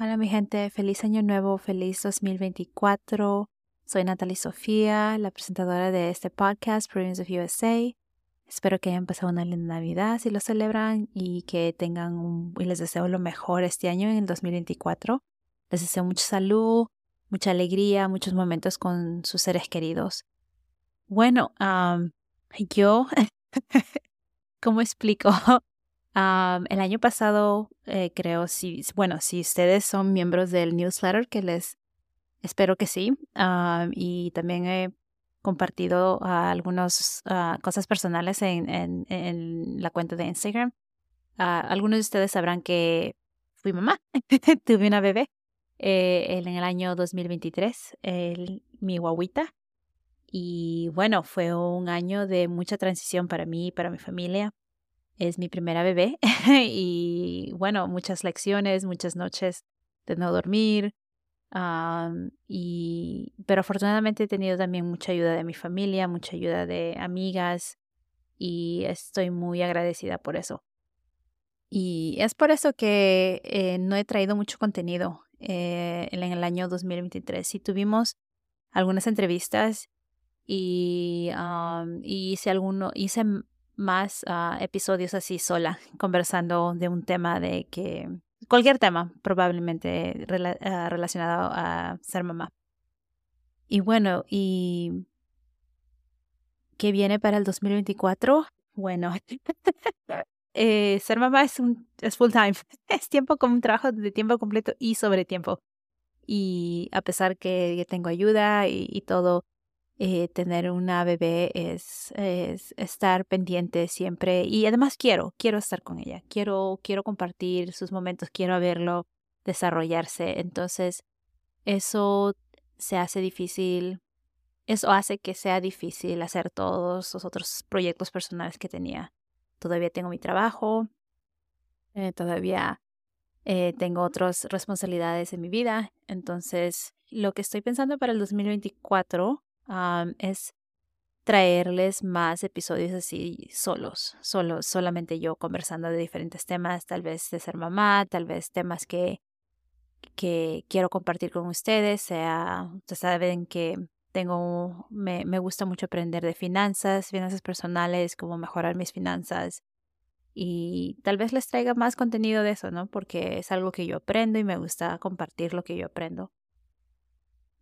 Hola mi gente, feliz año nuevo, feliz 2024. Soy Natalie Sofía, la presentadora de este podcast, Province of USA. Espero que hayan pasado una linda Navidad si lo celebran y que tengan un, y les deseo lo mejor este año en el 2024. Les deseo mucha salud, mucha alegría, muchos momentos con sus seres queridos. Bueno, yo, ¿cómo explico? El año pasado, eh, creo, si, bueno, si ustedes son miembros del newsletter, que les espero que sí, y también he compartido algunas ah, cosas personales en, en, la cuenta de Instagram. Ah, algunos de ustedes sabrán que fui mamá, tuve una bebé eh, en el año 2023, el, mi guaguita. Y bueno, fue un año de mucha transición para mí y para mi familia es mi primera bebé y bueno, muchas lecciones, muchas noches de no dormir. y, pero afortunadamente he tenido también mucha ayuda de mi familia, mucha ayuda de amigas y estoy muy agradecida por eso. Y es por eso que eh, no he traído mucho contenido eh, en el año 2023. Sí tuvimos algunas entrevistas y, y hice alguno, hice más ah, episodios así sola, conversando de un tema de que cualquier tema probablemente ah, relacionado a ser mamá. Y bueno, y ¿qué viene para el 2024? Bueno, eh, ser mamá es, un, es full time, es tiempo como un trabajo de tiempo completo y sobre tiempo. Y a pesar que tengo ayuda y todo, eh, tener una bebé es, es, estar pendiente siempre y además quiero, quiero estar con ella, quiero, quiero compartir sus momentos, quiero verlo desarrollarse. Entonces, eso se hace difícil, eso hace que sea difícil hacer todos los otros proyectos personales que tenía. Todavía tengo mi trabajo, eh, todavía eh, tengo otras responsabilidades en mi vida. Entonces, lo que estoy pensando para el 2024 es traerles más episodios así solos, solo, solamente yo conversando de diferentes temas, tal vez de ser mamá, tal vez temas que, que quiero compartir con ustedes, sea, ustedes saben que tengo, me, me gusta mucho aprender de finanzas, finanzas personales, cómo mejorar mis finanzas y tal vez les traiga más contenido de eso, ¿no? Porque es algo que yo aprendo y me gusta compartir lo que yo aprendo.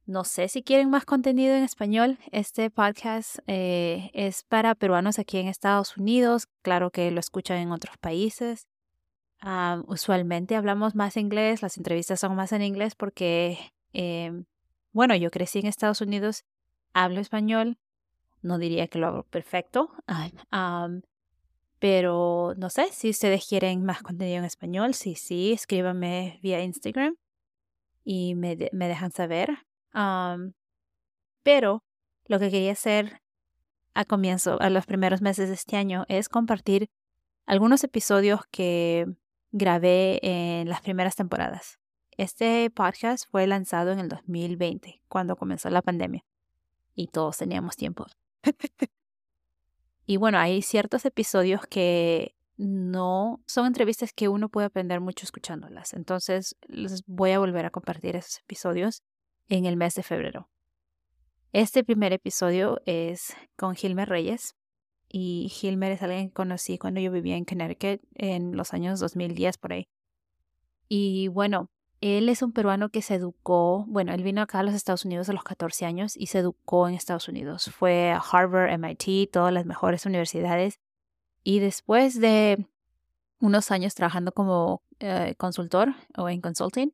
No sé si quieren más contenido en español. Este podcast eh, es para peruanos aquí en Estados Unidos. Claro que lo escuchan en otros países. usualmente hablamos más inglés, las entrevistas son más en inglés porque, em, bueno, yo crecí en Estados Unidos, hablo español, no diría que lo hago perfecto, pero no sé si ustedes quieren más contenido en español, sí, sí, escríbanme vía Instagram y me, me dejan saber pero lo que quería hacer a comienzo, a los primeros meses de este año, es compartir algunos episodios que grabé en las primeras temporadas. Este podcast fue lanzado en el 2020, cuando comenzó la pandemia, y todos teníamos tiempo. y bueno, hay ciertos episodios que no son entrevistas que uno puede aprender mucho escuchándolas. Entonces, les voy a volver a compartir esos episodios en el mes de febrero. Este primer episodio es con Gilmer Reyes. Y Gilmer es alguien que conocí cuando yo vivía en Connecticut en los años 2010 por ahí. Y bueno, él es un peruano que se educó, bueno, él vino acá a los Estados Unidos a los 14 años y se educó en Estados Unidos. Fue a Harvard, MIT, todas las mejores universidades. Y después de unos años trabajando como eh, consultor o en consulting,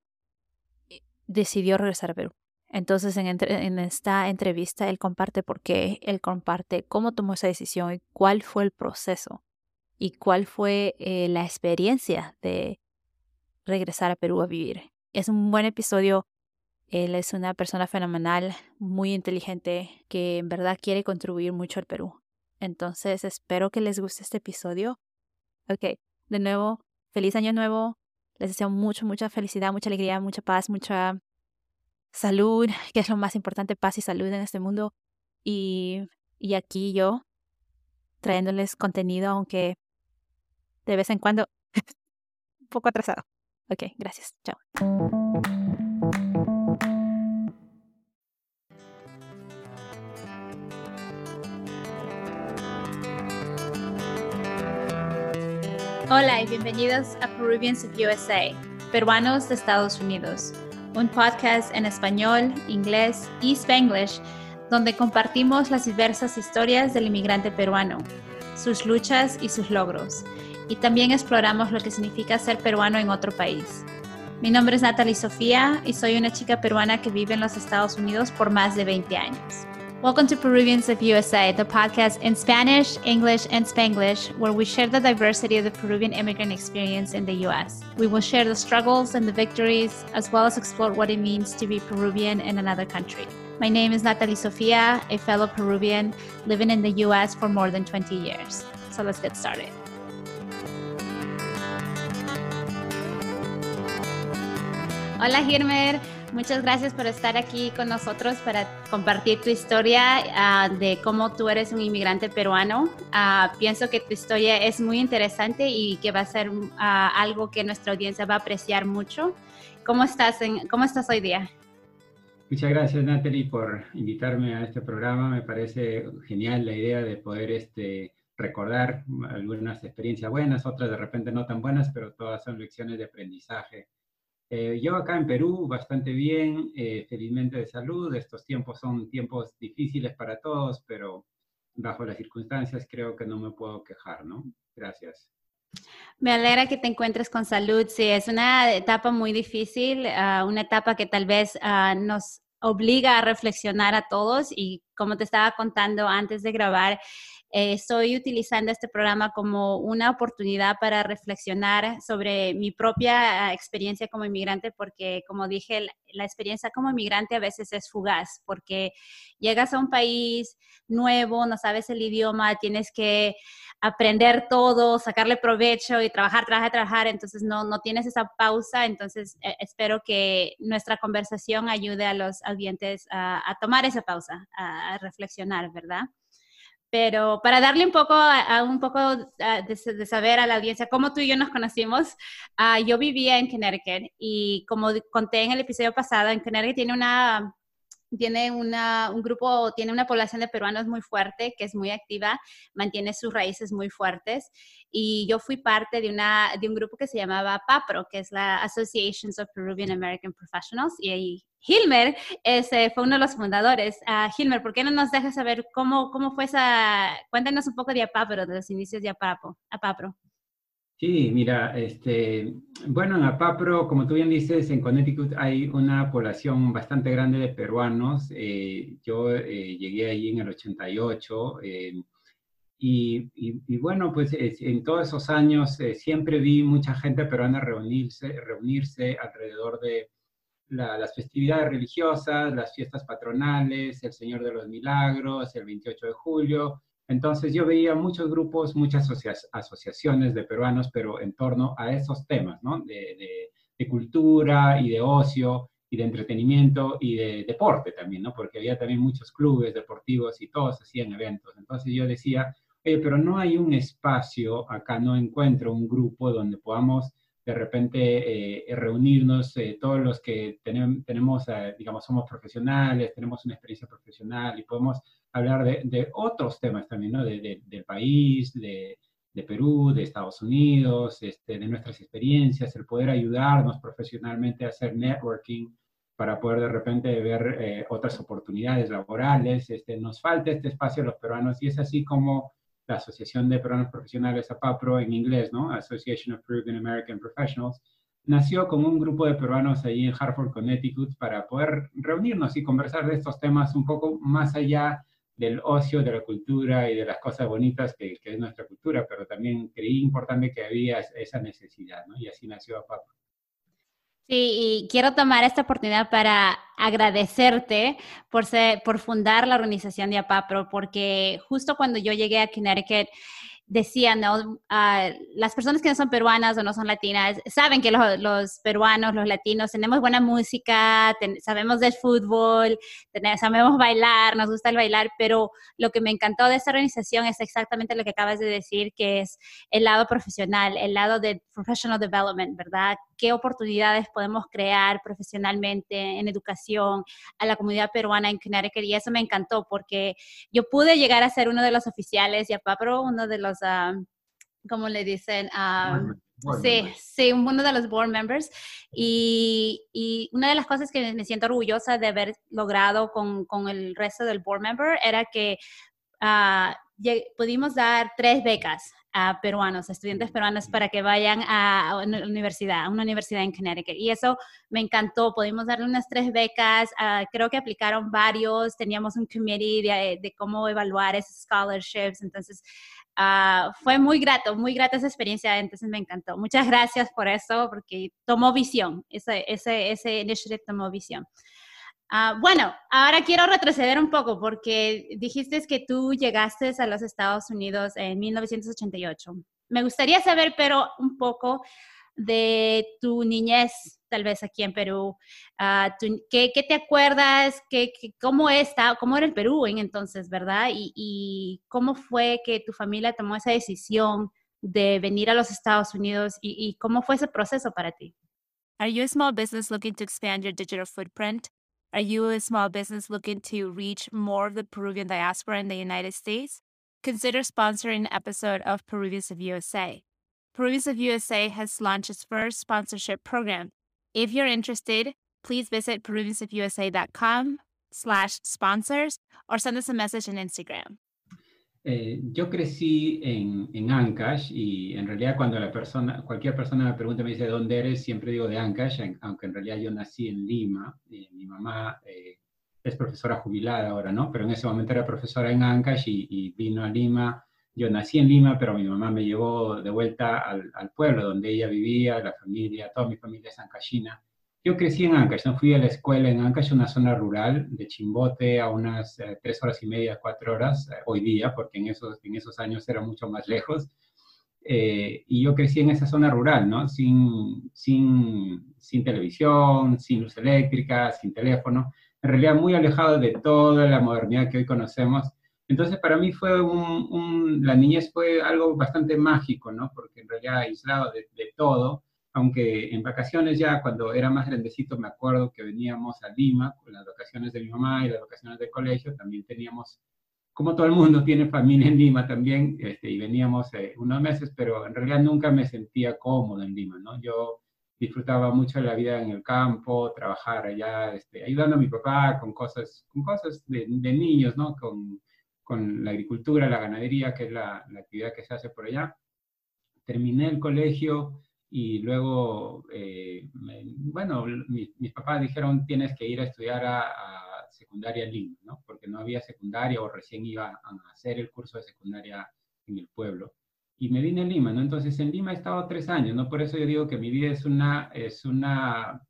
decidió regresar a Perú. Entonces, en, esta entrevista, él comparte por qué, él comparte cómo tomó esa decisión y cuál fue el proceso y cuál fue eh, la experiencia de regresar a Perú a vivir. Es un buen episodio. Él es una persona fenomenal, muy inteligente, que en verdad quiere contribuir mucho al Perú. Entonces, espero que les guste este episodio. Ok, de nuevo, feliz año nuevo. Les deseo mucho, mucha felicidad, mucha alegría, mucha paz, mucha salud, que es lo más importante, paz y salud en este mundo. Y, y aquí yo trayéndoles contenido, aunque de vez en cuando un poco atrasado. Ok, gracias. Chao. Hola y bienvenidos a Peruvians of USA, Peruanos de Estados Unidos, un podcast en español, inglés y spanglish donde compartimos las diversas historias del inmigrante peruano, sus luchas y sus logros, y también exploramos lo que significa ser peruano en otro país. Mi nombre es Natalie Sofía y soy una chica peruana que vive en los Estados Unidos por más de 20 años. Welcome to Peruvians of USA, the podcast in Spanish, English, and Spanglish, where we share the diversity of the Peruvian immigrant experience in the US. We will share the struggles and the victories, as well as explore what it means to be Peruvian in another country. My name is Natalie Sofia, a fellow Peruvian living in the US for more than 20 years. So let's get started. Hola, Girmer. Muchas gracias por estar aquí con nosotros para compartir tu historia uh, de cómo tú eres un inmigrante peruano. Uh, pienso que tu historia es muy interesante y que va a ser uh, algo que nuestra audiencia va a apreciar mucho. ¿Cómo estás, en, ¿Cómo estás hoy día? Muchas gracias, Natalie, por invitarme a este programa. Me parece genial la idea de poder este, recordar algunas experiencias buenas, otras de repente no tan buenas, pero todas son lecciones de aprendizaje eh, yo acá en Perú bastante bien, eh, felizmente de salud. Estos tiempos son tiempos difíciles para todos, pero bajo las circunstancias creo que no me puedo quejar, ¿no? Gracias. Me alegra que te encuentres con salud. Sí, es una etapa muy difícil, uh, una etapa que tal vez uh, nos obliga a reflexionar a todos y como te estaba contando antes de grabar, eh, estoy utilizando este programa como una oportunidad para reflexionar sobre mi propia ah, experiencia como inmigrante, porque como dije, la, experiencia como inmigrante a veces es fugaz, porque llegas a un país nuevo, no sabes el idioma, tienes que aprender todo, sacarle provecho y trabajar, trabajar, trabajar, entonces no, no tienes esa pausa, entonces eh, espero que nuestra conversación ayude a los audientes a tomar esa pausa, a reflexionar, ¿verdad? Pero para darle un poco, a, un poco de, saber a la audiencia cómo tú y yo nos conocimos, uh, yo vivía en Connecticut y como conté en el episodio pasado, en Connecticut tiene una tiene una, un grupo, tiene una población de peruanos muy fuerte, que es muy activa, mantiene sus raíces muy fuertes. Y yo fui parte de, una, de un grupo que se llamaba PAPRO, que es la Association of Peruvian American Professionals. Y ahí Hilmer ese fue uno de los fundadores. Uh, Hilmer, ¿por qué no nos dejas saber cómo, cómo fue esa... Cuéntanos un poco de APAPRO, de los inicios de APAPRO. APAPRO. Sí, mira, este, bueno, en Apapro, como tú bien dices, en Connecticut hay una población bastante grande de peruanos. Eh, yo eh, llegué allí en el 88 eh, y, y, bueno, pues en todos esos años siempre vi mucha gente peruana reunirse, reunirse alrededor de las festividades religiosas, las fiestas patronales, el Señor de los Milagros, el 28 de julio, entonces yo veía muchos grupos, muchas asociaciones de peruanos, pero en torno a esos temas, ¿no? De, cultura y de ocio y de entretenimiento y de deporte también, ¿no? Porque había también muchos clubes deportivos y todos hacían eventos. Entonces yo decía, pero no hay un espacio, acá no encuentro un grupo donde podamos de repente eh, reunirnos eh, todos los que tenemos, eh, digamos, somos profesionales, tenemos una experiencia profesional y podemos hablar de, otros temas también, ¿no? De, del país, de, Perú, de Estados Unidos, este, de nuestras experiencias, el poder ayudarnos profesionalmente a hacer networking para poder de repente ver eh, otras oportunidades laborales. Este, nos falta este espacio a los peruanos y es así como la Asociación de Peruanos Profesionales, APAPRO en inglés, ¿no? Association of Peruvian American Professionals, nació con un grupo de peruanos ahí en Hartford, Connecticut, para poder reunirnos y conversar de estos temas un poco más allá del ocio, de la cultura y de las cosas bonitas que, es nuestra cultura, pero también creí importante que había esa necesidad, ¿no? Y así nació APAPRO. Sí, y quiero tomar esta oportunidad para agradecerte por, ser, por fundar la organización de APAPRO, porque justo cuando yo llegué a Connecticut, decían, ¿no? Ah, las personas que no son peruanas o no son latinas saben que los, peruanos, los latinos, tenemos buena música, sabemos del fútbol, sabemos bailar, nos gusta el bailar, pero lo que me encantó de esta organización es exactamente lo que acabas de decir, que es el lado profesional, el lado de professional development, ¿verdad? ¿Qué oportunidades podemos crear profesionalmente en educación a la comunidad peruana en Connecticut? Y eso me encantó porque yo pude llegar a ser uno de los oficiales y a Papro uno de los como le dicen? sí, sí, uno de los board members. Y, y, una de las cosas que me siento orgullosa de haber logrado con, con el resto del board member era que uh, pudimos dar tres becas a peruanos, a estudiantes peruanos para que vayan a una universidad, a una universidad en Connecticut. Y eso me encantó. Pudimos darle unas tres becas, uh, creo que aplicaron varios, teníamos un committee de, de cómo evaluar esos scholarships. Entonces, Ah, fue muy grato, muy grata esa experiencia, entonces me encantó. Muchas gracias por eso, porque tomó visión, ese, ese, ese initiative tomó visión. Uh, bueno, ahora quiero retroceder un poco porque dijiste que tú llegaste a los Estados Unidos en 1988. Me gustaría saber, pero un poco de tu niñez, tal vez aquí en Perú. Ah, ¿qué, te acuerdas? ¿Qué, cómo, está, ¿Cómo era el Perú en entonces, verdad? Y, cómo fue que tu familia tomó esa decisión de venir a los Estados Unidos y, y cómo fue ese proceso para ti? Are you a small business looking to expand your digital footprint? Are you a small business looking to reach more of the Peruvian diaspora in the United States? Consider sponsoring an episode of Peruvians of USA. Peruvians of USA has launched its first sponsorship program. If you're interested, please visit peruviansofUSA.com slash sponsors or send us a message on Instagram. Eh, yo crecí en, en, Ancash y en realidad cuando la persona, cualquier persona me pregunta, me dice, ¿dónde eres? Siempre digo de Ancash, aunque en realidad yo nací en Lima. Eh, mi mamá eh, es profesora jubilada ahora, ¿no? Pero en ese momento era profesora en Ancash y, y vino a Lima yo nací en Lima, pero mi mamá me llevó de vuelta al, pueblo donde ella vivía, la familia, toda mi familia es ancashina. Yo crecí en Ancash, no fui a la escuela en Ancash, una zona rural de Chimbote a unas eh, tres horas y media, cuatro horas eh, hoy día, porque en esos, en esos años era mucho más lejos. Eh, y yo crecí en esa zona rural, ¿no? Sin, sin, sin televisión, sin luz eléctrica, sin teléfono, en realidad muy alejado de toda la modernidad que hoy conocemos entonces, para mí fue un, la niñez fue algo bastante mágico, ¿no? Porque en realidad aislado de, todo, aunque en vacaciones ya, cuando era más grandecito, me acuerdo que veníamos a Lima, con las vacaciones de mi mamá y las vacaciones del colegio, también teníamos, como todo el mundo tiene familia en Lima también, este, y veníamos eh, unos meses, pero en realidad nunca me sentía cómodo en Lima, ¿no? Yo disfrutaba mucho de la vida en el campo, trabajar allá, este, ayudando a mi papá con cosas, con cosas de, de niños, ¿no? Con, con la agricultura, la ganadería, que es la, la actividad que se hace por allá. Terminé el colegio y luego, eh, bueno, mis papás dijeron tienes que ir a estudiar a, secundaria en Lima, ¿no? Porque no había secundaria o recién iba a hacer el curso de secundaria en el pueblo. Y me vine a Lima, ¿no? Entonces en Lima he estado tres años, ¿no? Por eso yo digo que mi vida es una, es una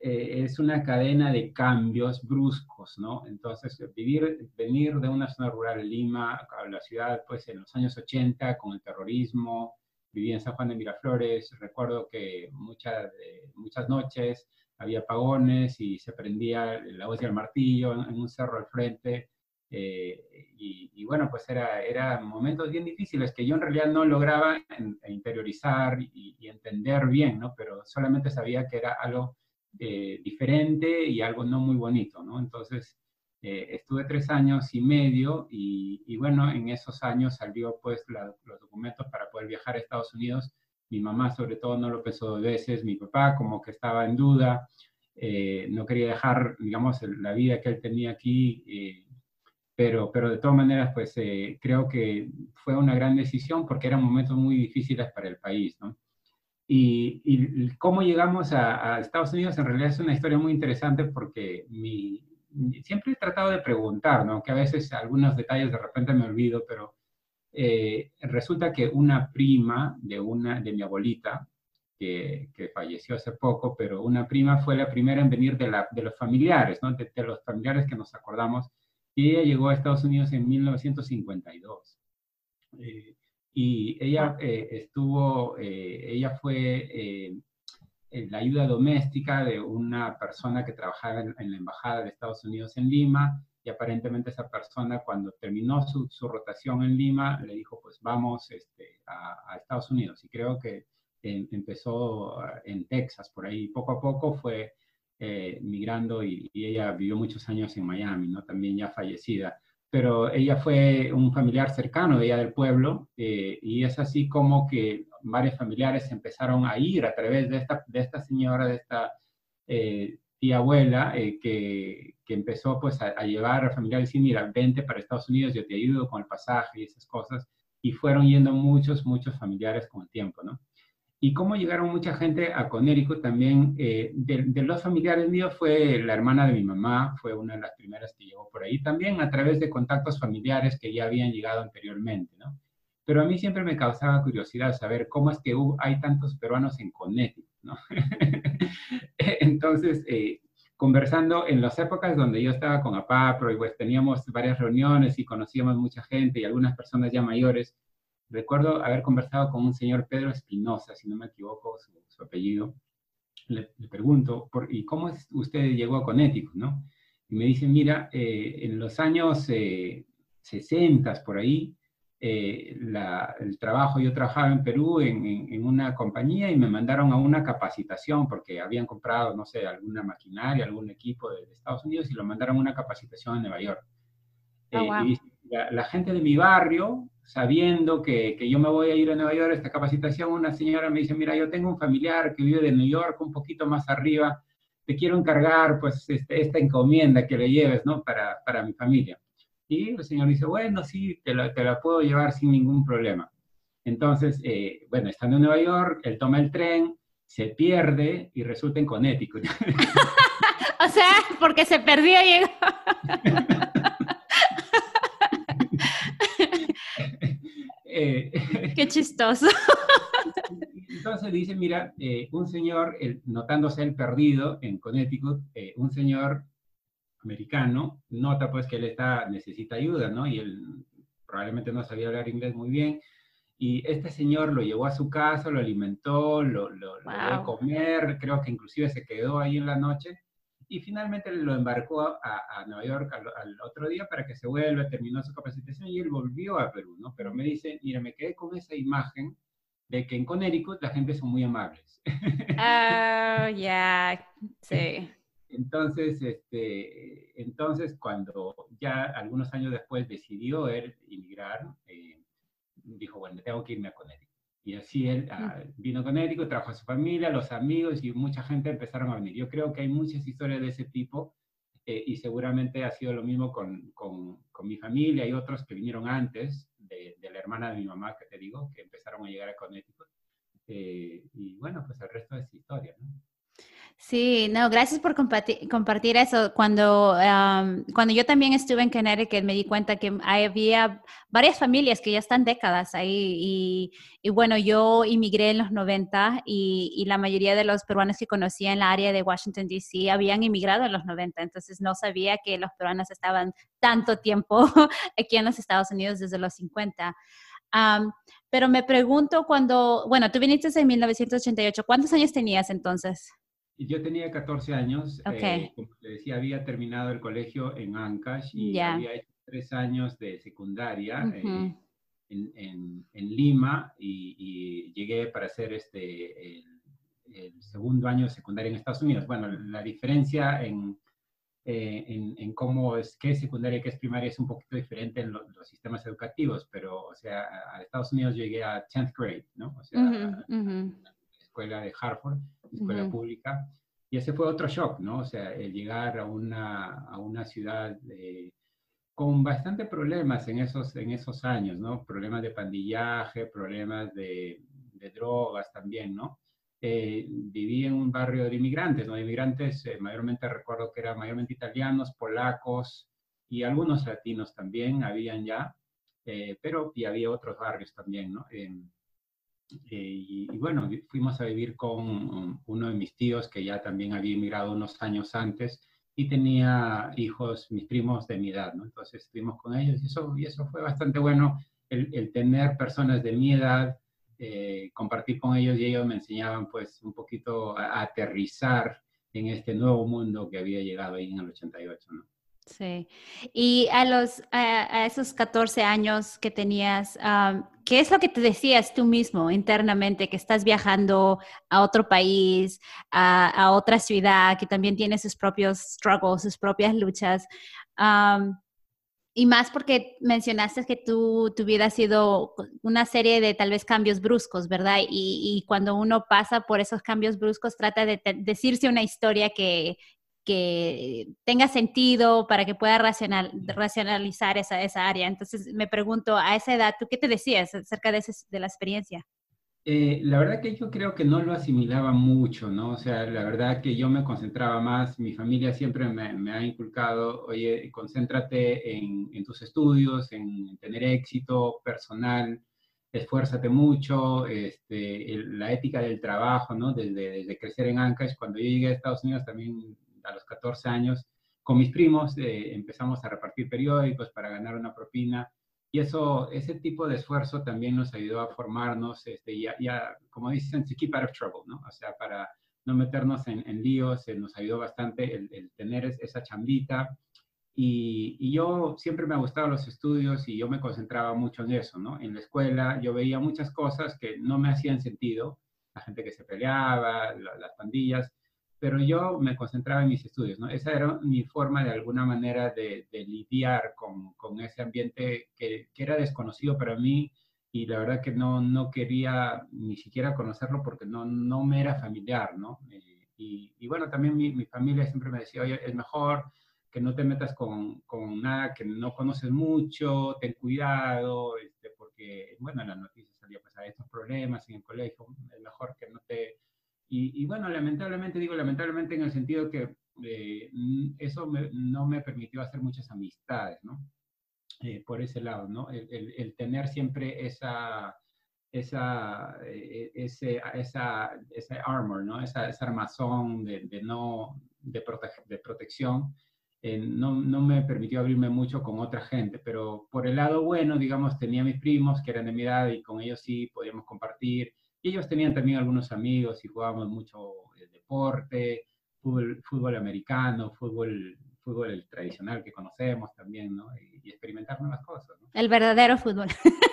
eh, es una cadena de cambios bruscos, ¿no? Entonces, vivir, venir de una zona rural, Lima, a la ciudad, pues en los años 80, con el terrorismo, viví en San Juan de Miraflores, recuerdo que muchas, muchas noches había apagones y se prendía la voz del martillo en, un cerro al frente, eh, y, bueno, pues era, eran momentos bien difíciles que yo en realidad no lograba interiorizar y, y, entender bien, ¿no? Pero solamente sabía que era algo eh, diferente y algo no muy bonito, ¿no? Entonces, eh, estuve tres años y medio y, bueno, en esos años salió pues los documentos para poder viajar a Estados Unidos. Mi mamá sobre todo no lo pensó dos veces, mi papá como que estaba en duda, eh, no quería dejar, digamos, la vida que él tenía aquí, pero, pero de todas maneras, pues creo que fue una gran decisión porque eran momentos muy difíciles para el país, ¿no? Y, cómo llegamos a, Estados Unidos en realidad es una historia muy interesante porque mi, siempre he tratado de preguntar, ¿no? que a veces algunos detalles de repente me olvido, pero eh, resulta que una prima de, una, de mi abuelita, que, que, falleció hace poco, pero una prima fue la primera en venir de, la, de los familiares, ¿no? de, los familiares que nos acordamos, y ella llegó a Estados Unidos en 1952. Eh, Y ella eh, estuvo, ella fue la ayuda doméstica de una persona que trabajaba en, la Embajada de Estados Unidos en Lima y aparentemente esa persona cuando terminó su, rotación en Lima le dijo pues vamos este, a, Estados Unidos y creo que empezó en Texas, por ahí poco a poco fue eh, migrando y, ella vivió muchos años en Miami, ¿no? También ya fallecida. Pero ella fue un familiar cercano ella del pueblo eh, y es así como que varios familiares empezaron a ir a través de esta, de esta señora, de esta eh, tía abuela, que, que, empezó pues a, llevar a familiares y mira, vente para Estados Unidos, yo te ayudo con el pasaje y esas cosas. Y fueron yendo muchos, muchos familiares con el tiempo, ¿no? Y cómo llegaron mucha gente a Conérico también. Eh, de, los familiares míos fue la hermana de mi mamá, fue una de las primeras que llegó por ahí, también a través de contactos familiares que ya habían llegado anteriormente, ¿no? Pero a mí siempre me causaba curiosidad saber cómo es que hay tantos peruanos en Connecticut, ¿no? Entonces, eh, conversando en las épocas donde yo estaba con APAPRO y pues teníamos varias reuniones y conocíamos mucha gente y algunas personas ya mayores, recuerdo haber conversado con un señor Pedro Espinosa, si no me equivoco su, apellido. Le, pregunto, por, ¿y cómo es, usted llegó a Connecticut, no? Y me dice, mira, eh, en los años eh, 60, por ahí, eh, el trabajo, yo trabajaba en Perú en, en, una compañía y me mandaron a una capacitación porque habían comprado, no sé, alguna maquinaria, algún equipo de, Estados Unidos y lo mandaron a una capacitación en Nueva York. Oh, y la, gente de mi barrio sabiendo que, que, yo me voy a ir a Nueva York a esta capacitación, una señora me dice, mira, yo tengo un familiar que vive de New York, un poquito más arriba, te quiero encargar pues este, esta encomienda que le lleves, ¿no? Para, para mi familia. Y el señor dice, bueno, sí, te la, te la puedo llevar sin ningún problema. Entonces, eh, bueno, estando en Nueva York, él toma el tren, se pierde y resulta en Connecticut. o sea, porque se perdió y llegó. Eh, Qué chistoso. Entonces dice, mira, eh, un señor, notándose el perdido en Connecticut, eh, un señor americano, nota pues que él está, necesita ayuda, ¿no? Y él probablemente no sabía hablar inglés muy bien. Y este señor lo llevó a su casa, lo alimentó, lo, lo, dio a comer, creo que inclusive se quedó ahí en la noche y finalmente lo embarcó a, Nueva York al, otro día para que se vuelva, terminó su capacitación y él volvió a Perú, ¿no? Pero me dice, mira, me quedé con esa imagen de que en Connecticut la gente son muy amables. Ah, ya, sí. Entonces, este, entonces, cuando ya algunos años después decidió él emigrar, eh, dijo, bueno, tengo que irme a Connecticut. Y así él ah, vino con Érico, trajo a su familia, los amigos y mucha gente empezaron a venir. Yo creo que hay muchas historias de ese tipo eh, y seguramente ha sido lo mismo con, con, con, mi familia y otros que vinieron antes, de, de, la hermana de mi mamá, que te digo, que empezaron a llegar a Connecticut. Eh, y bueno, pues el resto es historia, ¿no? Sí, no, gracias por compartir, eso. Cuando, cuando yo también estuve en Connecticut me di cuenta que había varias familias que ya están décadas ahí y, bueno, yo inmigré en los 90 y, la mayoría de los peruanos que conocía en la área de Washington, D.C. habían inmigrado en los 90, entonces no sabía que los peruanos estaban tanto tiempo aquí en los Estados Unidos desde los 50. pero me pregunto cuando, bueno, tú viniste en 1988, ¿cuántos años tenías entonces? Yo tenía 14 años, eh, como te decía, había terminado el colegio en Ancash y había hecho tres años de secundaria eh, en, en, Lima y, llegué para hacer este, el, segundo año de secundaria en Estados Unidos. Bueno, la diferencia en, eh, en, en, cómo es, qué es secundaria y qué es primaria es un poquito diferente en los sistemas educativos, pero, o sea, a, Estados Unidos llegué a 10th grade, ¿no? O sea, a, la escuela de Hartford escuela pública. Y ese fue otro shock, ¿no? O sea, el llegar a una, a una ciudad con bastante problemas en esos, en esos años, ¿no? Problemas de pandillaje, problemas de, de drogas también, ¿no? Eh, viví en un barrio de inmigrantes, ¿no? De inmigrantes, eh, mayormente recuerdo que eran mayormente italianos, polacos y algunos latinos también habían ya, eh, pero y había otros barrios también, ¿no? Eh, y, bueno, fuimos a vivir con uno de mis tíos que ya también había emigrado unos años antes y tenía hijos, mis primos de mi edad, ¿no? Entonces estuvimos con ellos y eso, y eso fue bastante bueno el, tener personas de mi edad, eh, compartir con ellos y ellos me enseñaban pues un poquito a, aterrizar en este nuevo mundo que había llegado ahí en el 88, ¿no? Sí. Y a los a, esos 14 años que tenías, ¿qué es lo que te decías tú mismo internamente que estás viajando a otro país, a, otra ciudad que también tiene sus propios struggles, sus propias luchas? y más porque mencionaste que tu, tu vida ha sido una serie de tal vez cambios bruscos, ¿verdad? Y cuando uno pasa por esos cambios bruscos, trata de decirse una historia que, que tenga sentido para que pueda racional, racionalizar esa, esa área. Entonces me pregunto, a esa edad, ¿tú qué te decías acerca de, de la experiencia? Eh, la verdad que yo creo que no lo asimilaba mucho, ¿no? O sea, la verdad que yo me concentraba más, mi familia siempre me, me ha inculcado, oye, concéntrate en, en, tus estudios, en tener éxito personal, esfuérzate mucho, este, la ética del trabajo, ¿no? Desde, desde crecer en Ancash, cuando yo llegué a Estados Unidos también a los 14 años, con mis primos eh, empezamos a repartir periódicos para ganar una propina. Y eso, ese tipo de esfuerzo también nos ayudó a formarnos, este, ya, ya, como dicen, to keep out of trouble, ¿no? O sea, para no meternos en, en líos, eh, nos ayudó bastante el, tener esa chambita. Y, y, yo siempre me ha gustado los estudios y yo me concentraba mucho en eso, ¿no? En la escuela yo veía muchas cosas que no me hacían sentido, la gente que se peleaba, las pandillas, pero yo me concentraba en mis estudios, ¿no? Esa era mi forma de alguna manera de, lidiar con, con, ese ambiente que, que, era desconocido para mí y la verdad que no, no quería ni siquiera conocerlo porque no, no me era familiar, ¿no? Eh, y, y, bueno, también mi, mi, familia siempre me decía, oye, es mejor que no te metas con, con nada que no conoces mucho, ten cuidado, este, porque, bueno, en las noticias salía pues a estos problemas en el colegio, es mejor que no te y, bueno, lamentablemente, digo lamentablemente en el sentido que eh, eso no me permitió hacer muchas amistades, ¿no? Eh, por ese lado, ¿no? El, el, tener siempre esa, esa, eh, ese, esa, ese armor, ¿no? Esa, esa armazón de, de no, de, de protección, no, no, me permitió abrirme mucho con otra gente, pero por el lado bueno, digamos, tenía mis primos que eran de mi edad y con ellos sí podíamos compartir y ellos tenían también algunos amigos y jugábamos mucho el eh, deporte, fútbol, fútbol americano, fútbol, fútbol tradicional que conocemos también, ¿no? Y, y experimentar nuevas cosas. ¿no? El verdadero fútbol.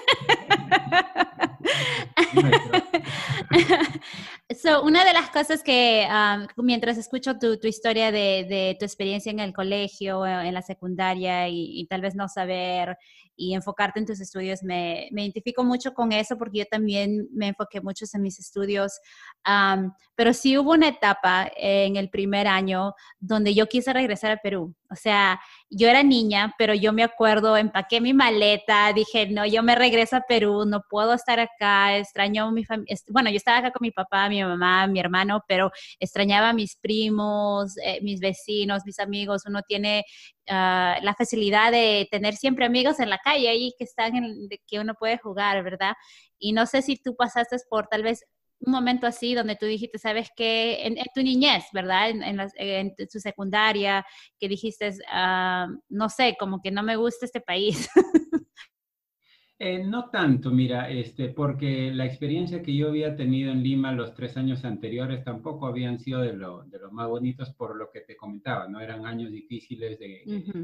so, una de las cosas que um, mientras escucho tu, tu historia de, de, tu experiencia en el colegio, en la secundaria y, y, tal vez no saber y enfocarte en tus estudios, me, me, identifico mucho con eso porque yo también me enfoqué mucho en mis estudios, um, pero sí hubo una etapa en el primer año donde yo quise regresar a Perú. O sea, yo era niña, pero yo me acuerdo, empaqué mi maleta, dije, no, yo me regreso a Perú, no puedo estar acá, extraño a mi familia. Bueno, yo estaba acá con mi papá, mi mamá, mi hermano, pero extrañaba a mis primos, eh, mis vecinos, mis amigos. Uno tiene uh, la facilidad de tener siempre amigos en la calle ahí que están en, que uno puede jugar, ¿verdad? Y no sé si tú pasaste por tal vez un momento así donde tú dijiste, sabes que en, tu niñez, ¿verdad? En, en, tu secundaria, que dijiste, uh, no sé, como que no me gusta este país. Eh, no tanto, mira, este, porque la experiencia que yo había tenido en Lima los tres años anteriores tampoco habían sido de, lo, de los más bonitos por lo que te comentaba, ¿no? Eran años difíciles de,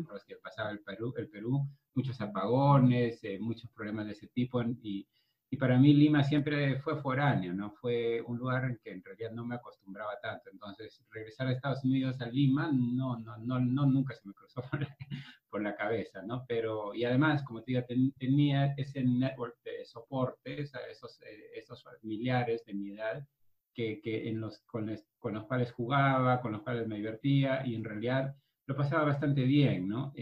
los que pasaba el Perú, el Perú muchos apagones, eh, muchos problemas de ese tipo y y para mí Lima siempre fue foráneo, ¿no? Fue un lugar en que en realidad no me acostumbraba tanto. Entonces, regresar a Estados Unidos, a Lima, no, no, no, no nunca se me cruzó por la, cabeza, ¿no? Pero, y además, como te digo, tenía ese network de soportes, a esos, eh, esos familiares de mi edad, que, que en los, con, los, con, los cuales jugaba, con los cuales me divertía, y en realidad lo pasaba bastante bien, ¿no?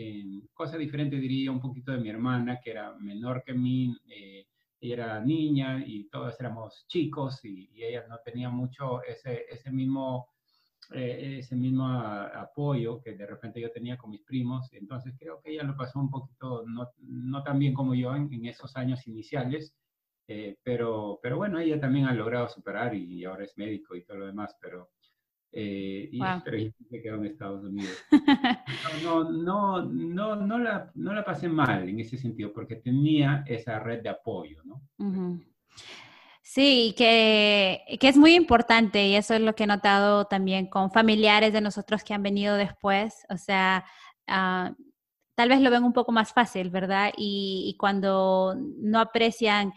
cosa diferente diría un poquito de mi hermana, que era menor que mí, eh, era niña y todos éramos chicos y, ella no tenía mucho ese, ese mismo, eh, ese mismo apoyo que de repente yo tenía con mis primos. Entonces creo que ella lo pasó un poquito, no, no tan bien como yo en, esos años iniciales, eh, pero, pero bueno, ella también ha logrado superar y ahora es médico y todo lo demás, pero, Eh, y, Pero se quedó en Estados Unidos. No, no, no, no, la, no la pasé mal en ese sentido, porque tenía esa red de apoyo, ¿no? Sí, que, que, es muy importante y eso es lo que he notado también con familiares de nosotros que han venido después. O sea, uh, tal vez lo ven un poco más fácil, ¿verdad? Y, y cuando no aprecian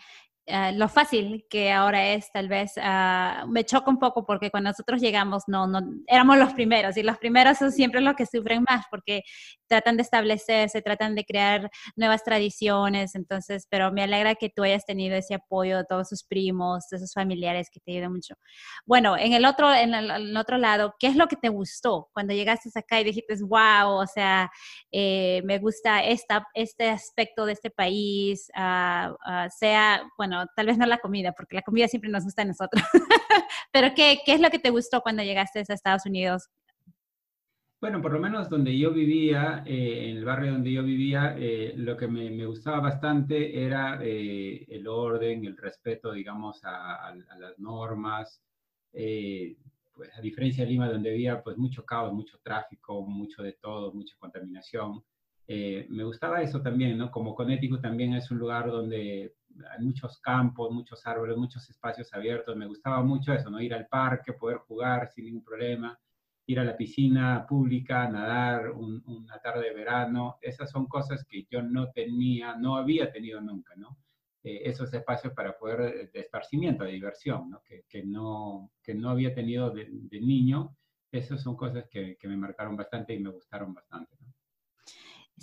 Ah, lo fácil que ahora es, tal vez uh, me choca un poco porque cuando nosotros llegamos no, no éramos los primeros y los primeros son siempre los que sufren más porque tratan de establecerse, tratan de crear nuevas tradiciones, entonces, pero me alegra que tú hayas tenido ese apoyo de todos sus primos, de sus familiares que te ayudan mucho. Bueno, en el otro, en el, otro lado, ¿qué es lo que te gustó cuando llegaste acá y dijiste, wow, o sea, eh, me gusta esta, este aspecto de este país, uh, sea, bueno, tal vez no la comida, porque la comida siempre nos gusta a nosotros, pero ¿qué, ¿qué, es lo que te gustó cuando llegaste a Estados Unidos? Bueno, por lo menos donde yo vivía, eh, en el barrio donde yo vivía, eh, lo que me, me, gustaba bastante era eh, el orden, el respeto, digamos, a, a, las normas. pues a diferencia de Lima, donde había pues mucho caos, mucho tráfico, mucho de todo, mucha contaminación. me gustaba eso también, ¿no? Como Connecticut también es un lugar donde hay muchos campos, muchos árboles, muchos espacios abiertos. Me gustaba mucho eso, ¿no? Ir al parque, poder jugar sin ningún problema, ir a la piscina pública, nadar una tarde de verano. Esas son cosas que yo no tenía, no había tenido nunca, ¿no? Eh, esos espacios para poder, eh, de esparcimiento, de diversión, ¿no? Que, que no, que no había tenido de, niño. Esas son cosas que, que, me marcaron bastante y me gustaron bastante.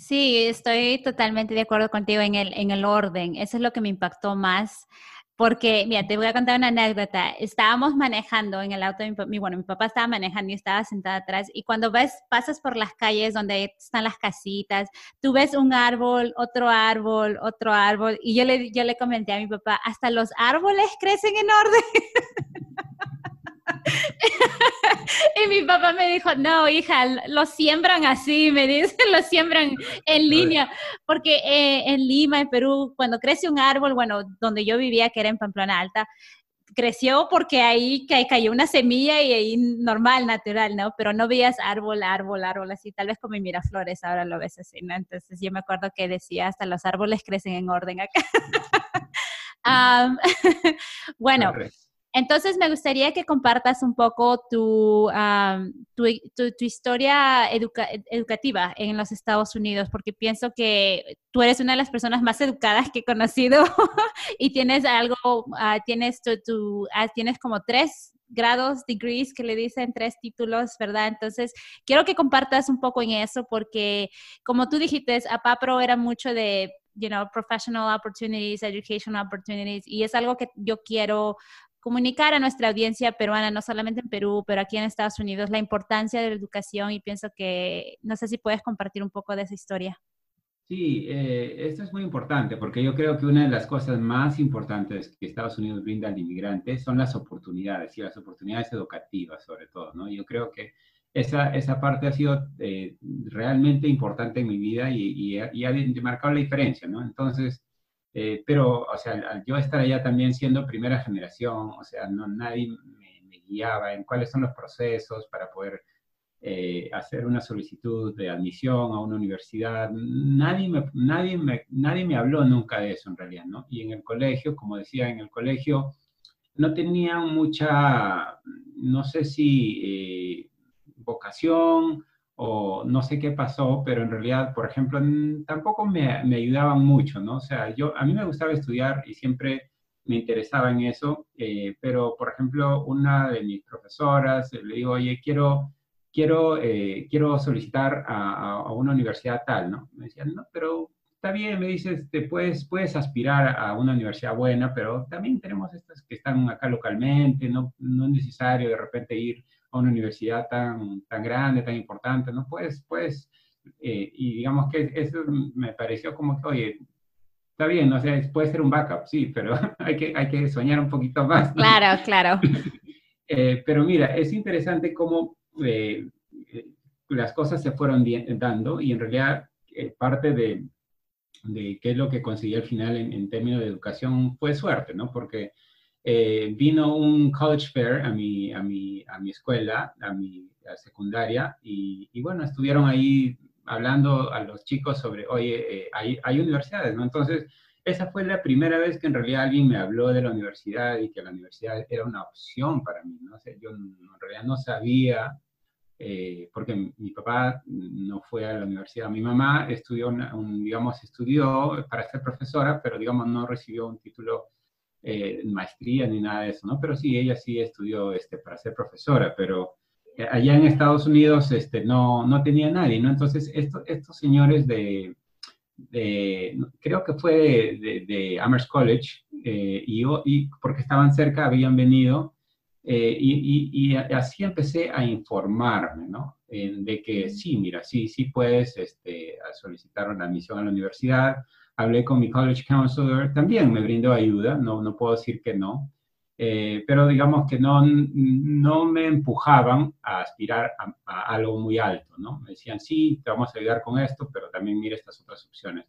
Sí, estoy totalmente de acuerdo contigo en el, en el orden. Eso es lo que me impactó más. Porque, mira, te voy a contar una anécdota. Estábamos manejando en el auto, mi, bueno, mi papá estaba manejando y estaba sentada atrás. Y cuando ves, pasas por las calles donde están las casitas, tú ves un árbol, otro árbol, otro árbol. Y yo le, yo le comenté a mi papá, hasta los árboles crecen en orden. y mi papá me dijo, no, hija, lo siembran así, me dice, lo siembran en línea, porque eh, en Lima, en Perú, cuando crece un árbol, bueno, donde yo vivía, que era en Pamplona Alta, creció porque ahí cayó una semilla y ahí normal, natural, ¿no? Pero no veías árbol, árbol, árbol, así, tal vez como en Miraflores ahora lo ves así, ¿no? Entonces yo me acuerdo que decía, hasta los árboles crecen en orden acá. bueno. Entonces, me gustaría que compartas un poco tu, tu, historia educativa en los Estados Unidos, porque pienso que tú eres una de las personas más educadas que he conocido y tienes algo, uh, tienes, tu, uh, tienes como tres grados, degrees, que le dicen tres títulos, ¿verdad? Entonces, quiero que compartas un poco en eso, porque como tú dijiste, APAPRO era mucho de you know, professional opportunities, educational opportunities, y es algo que yo quiero comunicar a nuestra audiencia peruana, no solamente en Perú, pero aquí en Estados Unidos, la importancia de la educación y pienso que, no sé si puedes compartir un poco de esa historia. Sí, eh, esto es muy importante porque yo creo que una de las cosas más importantes que Estados Unidos brinda al inmigrante son las oportunidades y las oportunidades educativas sobre todo, ¿no? Yo creo que esa, esa parte ha sido eh, realmente importante en mi vida y, y, y ha marcado la diferencia, ¿no? Entonces, eh, pero, o sea, yo estar allá también siendo primera generación, o sea, no, nadie me, guiaba en cuáles son los procesos para poder eh, hacer una solicitud de admisión a una universidad. Nadie me, nadie, me, nadie me habló nunca de eso en realidad, ¿no? Y en el colegio, como decía, en el colegio no tenía mucha, no sé si eh, vocación o no sé qué pasó, pero en realidad, por ejemplo, tampoco me, me, ayudaban mucho, ¿no? O sea, yo, a mí me gustaba estudiar y siempre me interesaba en eso, eh, pero, por ejemplo, una de mis profesoras, le digo, oye, quiero, quiero, eh, quiero solicitar a, a, una universidad tal, ¿no? Me decían, no, pero está bien, me dices, te puedes, puedes aspirar a una universidad buena, pero también tenemos estas que están acá localmente, no, no es necesario de repente ir a una universidad tan, tan grande, tan importante, ¿no? Pues, pues, eh, y digamos que eso me pareció como que, oye, está bien, o sea, puede ser un backup, sí, pero hay que, hay que soñar un poquito más. Claro, claro. eh, pero mira, es interesante cómo eh, las cosas se fueron dando y en realidad parte de, de, qué es lo que conseguí al final en, en, términos de educación fue suerte, ¿no? Porque eh, vino un college fair a mi, a mi, a mi escuela, a mi secundaria, y, bueno, estuvieron ahí hablando a los chicos sobre, oye, eh, hay, hay, universidades, ¿no? Entonces, esa fue la primera vez que en realidad alguien me habló de la universidad y que la universidad era una opción para mí, ¿no? yo en realidad no sabía, eh, porque mi papá no fue a la universidad, mi mamá estudió, un, digamos, estudió para ser profesora, pero digamos no recibió un título eh, maestría ni nada de eso, ¿no? Pero sí, ella sí estudió este, para ser profesora, pero eh, allá en Estados Unidos este, no, no tenía nadie, ¿no? Entonces, estos señores de, creo que fue de, Amherst College, eh, y, y, porque estaban cerca, habían venido, y, y, así empecé a informarme, ¿no? de que sí, mira, sí, sí puedes este, solicitar una admisión a la universidad, hablé con mi college counselor, también me brindó ayuda, no, no puedo decir que no, eh, pero digamos que no, no me empujaban a aspirar a, algo muy alto, ¿no? Me decían, sí, te vamos a ayudar con esto, pero también mira estas otras opciones.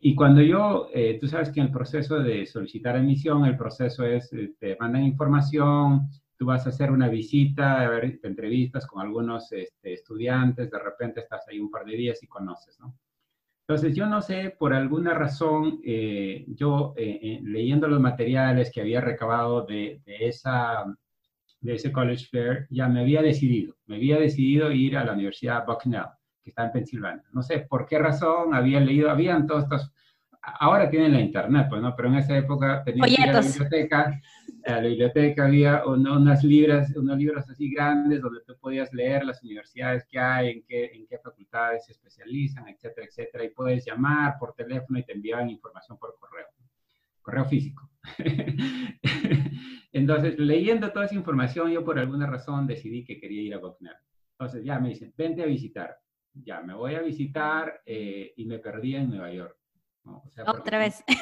Y cuando yo, eh, tú sabes que en el proceso de solicitar admisión, el proceso es, eh, te mandan información, tú vas a hacer una visita, a ver, entrevistas con algunos este, estudiantes, de repente estás ahí un par de días y conoces, ¿no? Entonces, yo no sé, por alguna razón, eh, yo eh, eh, leyendo los materiales que había recabado de, esa, de ese College Fair, ya me había decidido, me había decidido ir a la Universidad Bucknell, que está en Pensilvania. No sé por qué razón, había leído, habían todos estos ahora tienen la internet, pues, ¿no? Pero en esa época tenía que ir a la biblioteca, a la biblioteca había unas libras, unos libros así grandes donde tú podías leer las universidades que hay, en qué, en qué facultades se especializan, etcétera, etcétera, y puedes llamar por teléfono y te enviaban información por correo, correo físico. Entonces, leyendo toda esa información, yo por alguna razón decidí que quería ir a Buckner. Entonces, ya me dicen, vente a visitar. Ya, me voy a visitar eh, y me perdí en Nueva York otra vez.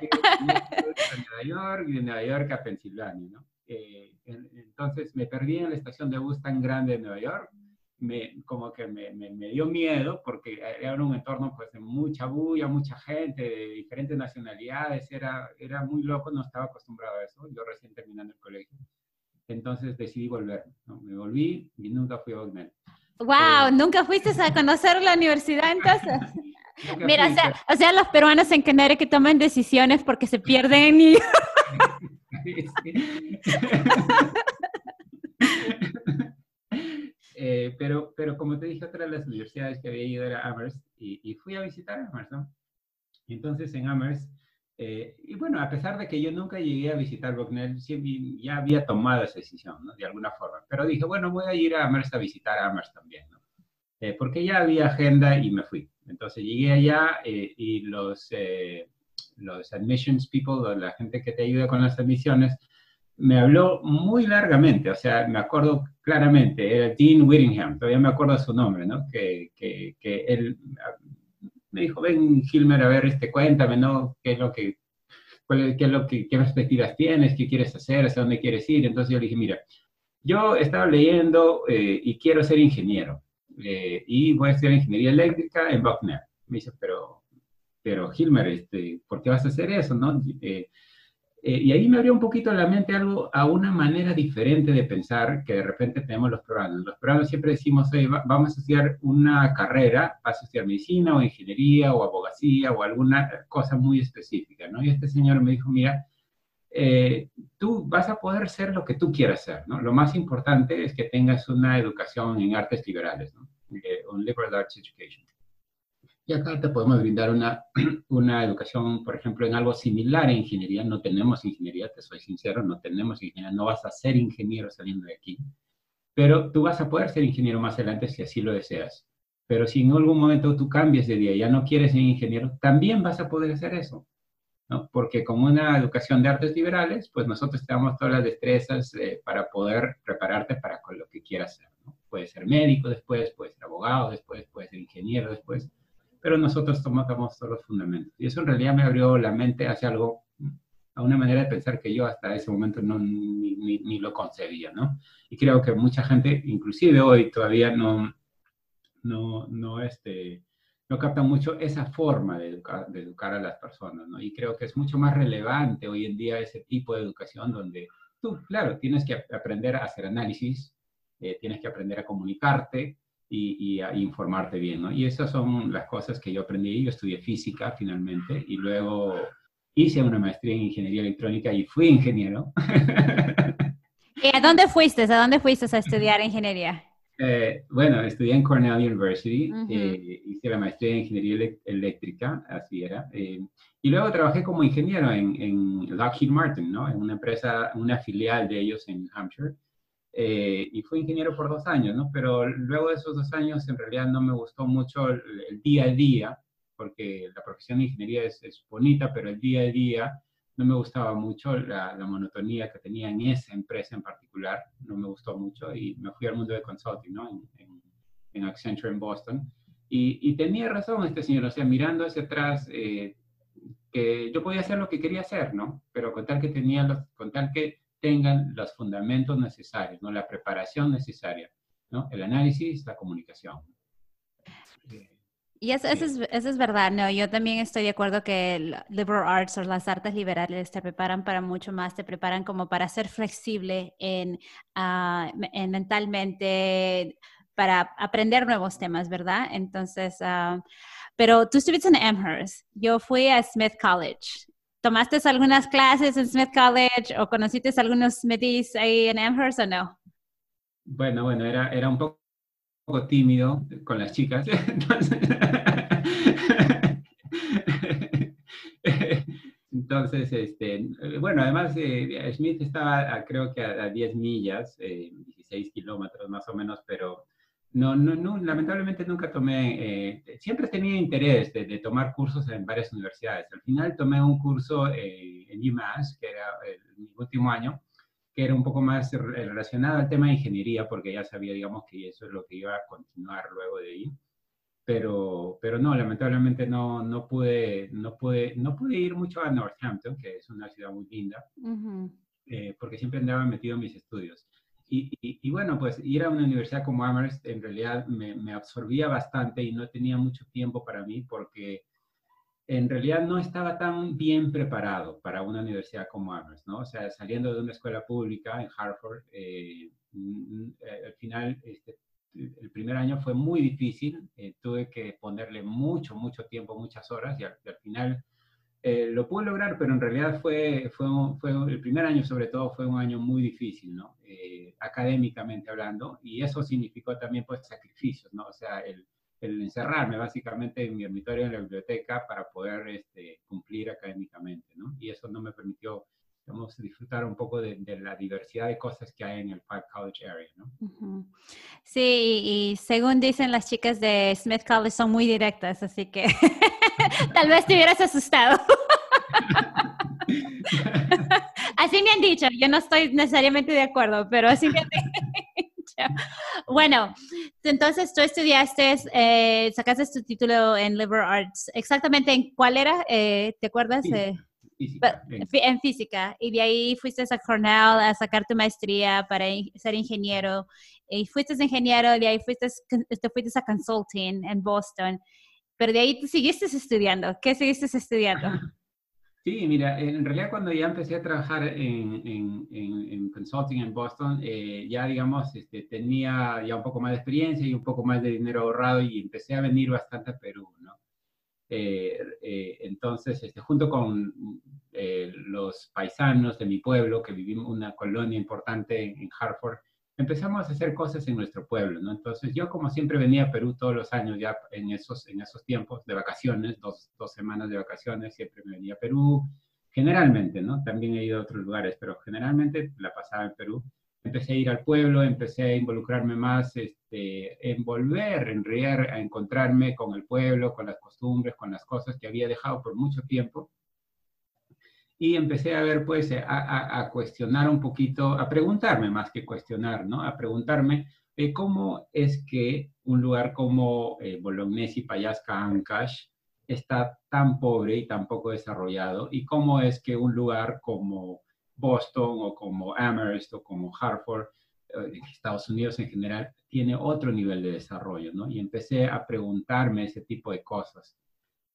de Nueva York y de Nueva York a Pensilvania, ¿no? Eh, entonces me perdí en la estación de bus tan grande de Nueva York, me, como que me, me, dio miedo porque era un entorno pues de mucha bulla, mucha gente de diferentes nacionalidades, era, era muy loco, no estaba acostumbrado a eso, yo recién terminando el colegio. Entonces decidí volver, ¿no? me volví y nunca fui a Ognet. Wow, ¿nunca fuiste a conocer la universidad entonces? Mira, o sea, o sea, los peruanos en Canadá que toman decisiones porque se pierden y... eh, pero, pero como te dije, otra de las universidades que había ido era Amherst y, y fui a visitar Amherst, ¿no? Entonces en Amherst eh, y bueno, a pesar de que yo nunca llegué a visitar Bucknell, ya había tomado esa decisión, ¿no? De alguna forma. Pero dije, bueno, voy a ir a Amherst a visitar a Amherst también, ¿no? Eh, porque ya había agenda y me fui. Entonces llegué allá eh, y los, los admissions people, la gente que te ayuda con las admisiones, me habló muy largamente, o sea, me acuerdo claramente, era Dean Whittingham, todavía me acuerdo su nombre, ¿no? Que, que, que él me dijo, ven Gilmer, a ver, este, cuéntame, ¿no? ¿Qué es lo que, qué es lo que, qué perspectivas tienes, qué quieres hacer, hacia dónde quieres ir? Entonces yo le dije, mira, yo estaba leyendo eh, y quiero ser ingeniero eh, y voy a estudiar ingeniería eléctrica en Buckner. Me dice, pero, pero Gilmer, este, ¿por qué vas a hacer eso, no? Eh, eh, y ahí me abrió un poquito la mente algo a una manera diferente de pensar que de repente tenemos los programas. Los programas siempre decimos, vamos a estudiar una carrera, vas estudiar medicina o ingeniería o abogacía o alguna cosa muy específica, ¿no? Y este señor me dijo, mira, eh, tú vas a poder ser lo que tú quieras ser, ¿no? Lo más importante es que tengas una educación en artes liberales, ¿no? Eh, un liberal arts education. Acá te podemos brindar una, una educación, por ejemplo, en algo similar a ingeniería. No tenemos ingeniería, te soy sincero, no tenemos ingeniería, no vas a ser ingeniero saliendo de aquí. Pero tú vas a poder ser ingeniero más adelante si así lo deseas. Pero si en algún momento tú cambias de día, ya no quieres ser ingeniero, también vas a poder hacer eso. ¿no? Porque con una educación de artes liberales, pues nosotros te damos todas las destrezas eh, para poder prepararte para con lo que quieras ser. ¿no? Puedes ser médico después, puedes ser abogado después, puedes ser ingeniero después pero nosotros tomamos todos los fundamentos. Y eso en realidad me abrió la mente hacia algo, a una manera de pensar que yo hasta ese momento no, ni, ni, lo concebía, ¿no? Y creo que mucha gente, inclusive hoy, todavía no, no, no, este, no captan mucho esa forma de educar, de educar a las personas, ¿no? Y creo que es mucho más relevante hoy en día ese tipo de educación donde tú, claro, tienes que aprender a hacer análisis, eh, tienes que aprender a comunicarte y, a informarte bien, ¿no? Y esas son las cosas que yo aprendí. Yo estudié física finalmente y luego hice una maestría en ingeniería electrónica y fui ingeniero. ¿Y a dónde fuiste? ¿A dónde fuiste a estudiar ingeniería? Eh, bueno, estudié en Cornell University, eh, hice la maestría en ingeniería eléctrica, así era. Eh, y luego trabajé como ingeniero en, en, Lockheed Martin, ¿no? En una empresa, una filial de ellos en Hampshire. Y fui ingeniero por dos años, ¿no? Pero luego de esos dos años, en realidad no me gustó mucho el, día a día, porque la profesión de ingeniería es, es bonita, pero el día a día no me gustaba mucho la, monotonía que tenía en esa empresa en particular, no me gustó mucho y me fui al mundo de consulting, ¿no? En, Accenture en Boston. Y, tenía razón este señor, o sea, mirando hacia atrás, eh, que yo podía hacer lo que quería hacer, ¿no? Pero con tal que tenía los, con tal que tengan los fundamentos necesarios, ¿no? La preparación necesaria, ¿no? El análisis, la comunicación. Y eso, es, eso, es, verdad, no, yo también estoy de acuerdo que el liberal arts o las artes liberales te preparan para mucho más, te preparan como para ser flexible en, uh, en mentalmente, para aprender nuevos temas, ¿verdad? Entonces, uh, pero tú estuviste en Amherst, yo fui a Smith College. ¿Tomaste algunas clases en Smith College o conociste algunos Smithies ahí en Amherst o no? Bueno, bueno, era, era un poco tímido con las chicas. Entonces, este, bueno, además eh, Smith estaba creo que a, 10 millas, 16 eh, kilómetros más o menos, pero no, no, no lamentablemente nunca tomé, eh, siempre tenía interés de, tomar cursos en varias universidades. Al final tomé un curso en UMass, que era mi último año, que era un poco más relacionado al tema de ingeniería, porque ya sabía, digamos, que eso es lo que iba a continuar luego de ahí. Pero, pero no, lamentablemente no, no, pude, no, pude, no pude ir mucho a Northampton, que es una ciudad muy linda, eh, porque siempre andaba metido en mis estudios. Y, y, bueno, pues ir a una universidad como Amherst en realidad me, me absorbía bastante y no tenía mucho tiempo para mí porque en realidad no estaba tan bien preparado para una universidad como Amherst, ¿no? O sea, saliendo de una escuela pública en Harvard, eh, eh, al final, este, el primer año fue muy difícil, eh, tuve que ponerle mucho, mucho tiempo, muchas horas, y al, final lo pude lograr, pero en realidad fue, fue, fue, el primer año sobre todo fue un año muy difícil, ¿no? académicamente hablando, y eso significó también, pues, sacrificios, ¿no? O sea, el el encerrarme básicamente en mi dormitorio en la biblioteca para poder este, cumplir académicamente, ¿no? Y eso no me permitió, digamos, disfrutar un poco de, la diversidad de cosas que hay en el Five College Area, ¿no? Sí, y según dicen las chicas de Smith College son muy directas, así que tal vez te hubieras asustado. así me han dicho, yo no estoy necesariamente de acuerdo, pero así me han dicho. Bueno, entonces tú estudiaste, eh, sacaste tu título en Liberal Arts. ¿Exactamente en cuál era? Eh, ¿Te acuerdas? Física, en física. Y de ahí fuiste a Cornell a sacar tu maestría para ser ingeniero. Y fuiste ingeniero, de ahí fuiste, te fuiste a consulting en Boston. Pero de ahí tú seguiste estudiando. ¿Qué seguiste estudiando? Sí, mira, en realidad cuando ya empecé a trabajar en, en, en, consulting en Boston, eh, ya digamos, este, tenía ya un poco más de experiencia y un poco más de dinero ahorrado y empecé a venir bastante a Perú, ¿no? Eh, eh, entonces, este, junto con los paisanos de mi pueblo, que vivimos una colonia importante en Hartford, empezamos a hacer cosas en nuestro pueblo. Entonces yo como siempre venía a Perú todos los años ya en esos, en esos tiempos de vacaciones, dos, dos semanas de vacaciones, siempre me venía a Perú, generalmente, ¿no? También he ido a otros lugares, pero generalmente la pasaba en Perú. Empecé a ir al pueblo, empecé a involucrarme más, este, en volver, en realidad, a encontrarme con el pueblo, con las costumbres, con las cosas que había dejado por mucho tiempo y empecé a ver, pues, a, cuestionar un poquito, a preguntarme más que cuestionar, ¿no? A preguntarme eh, cómo es que un lugar como eh, Bolognesi, Payasca, Ancash está tan pobre y tan poco desarrollado y cómo es que un lugar como Boston o como Amherst o como Hartford Estados Unidos en general, tiene otro nivel de desarrollo, ¿no? Y empecé a preguntarme ese tipo de cosas.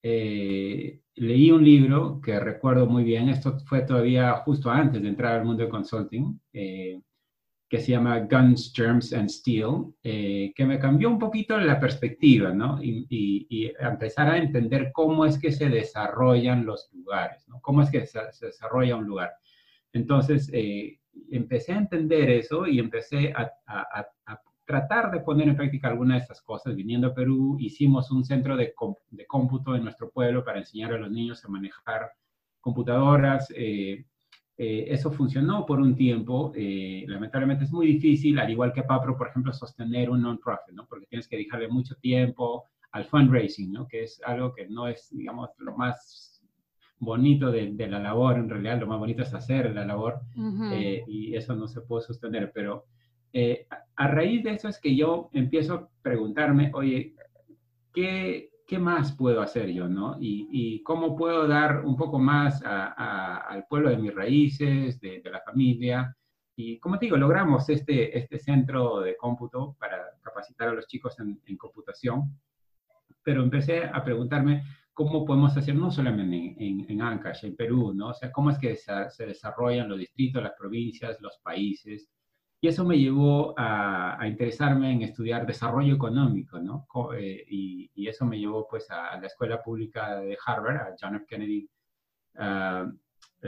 Eh, leí un libro que recuerdo muy bien, esto fue todavía justo antes de entrar al mundo de consulting, eh, que se llama Guns, Germs and Steel, eh, que me cambió un poquito la perspectiva, ¿no? Y, y, empezar a entender cómo es que se desarrollan los lugares, ¿no? Cómo es que se, desarrolla un lugar. Entonces, empecé a entender eso y empecé a, a, a, tratar de poner en práctica alguna de estas cosas. Viniendo a Perú, hicimos un centro de, de cómputo en nuestro pueblo para enseñar a los niños a manejar computadoras. Eh, eh, eso funcionó por un tiempo. Eh, lamentablemente es muy difícil, al igual que Papro, por ejemplo, sostener un non-profit, ¿no? porque tienes que dejarle mucho tiempo al fundraising, ¿no? que es algo que no es, digamos, lo más bonito de, de la labor, en realidad lo más bonito es hacer la labor y eso no se puede sostener, pero eh, a raíz de eso es que yo empiezo a preguntarme, oye, ¿qué, qué más puedo hacer yo, no? Y, cómo puedo dar un poco más al pueblo de mis raíces, de, la familia. Y como te digo, logramos este, este centro de cómputo para capacitar a los chicos en, computación, pero empecé a preguntarme cómo podemos hacer no solamente en, en, Ancash, en Perú, ¿no? O sea, cómo es que se desarrollan los distritos, las provincias, los países, y eso me llevó a, interesarme en estudiar desarrollo económico, ¿no? Eh, y, eso me llevó pues a, la escuela pública de Harvard, a John F. Kennedy uh,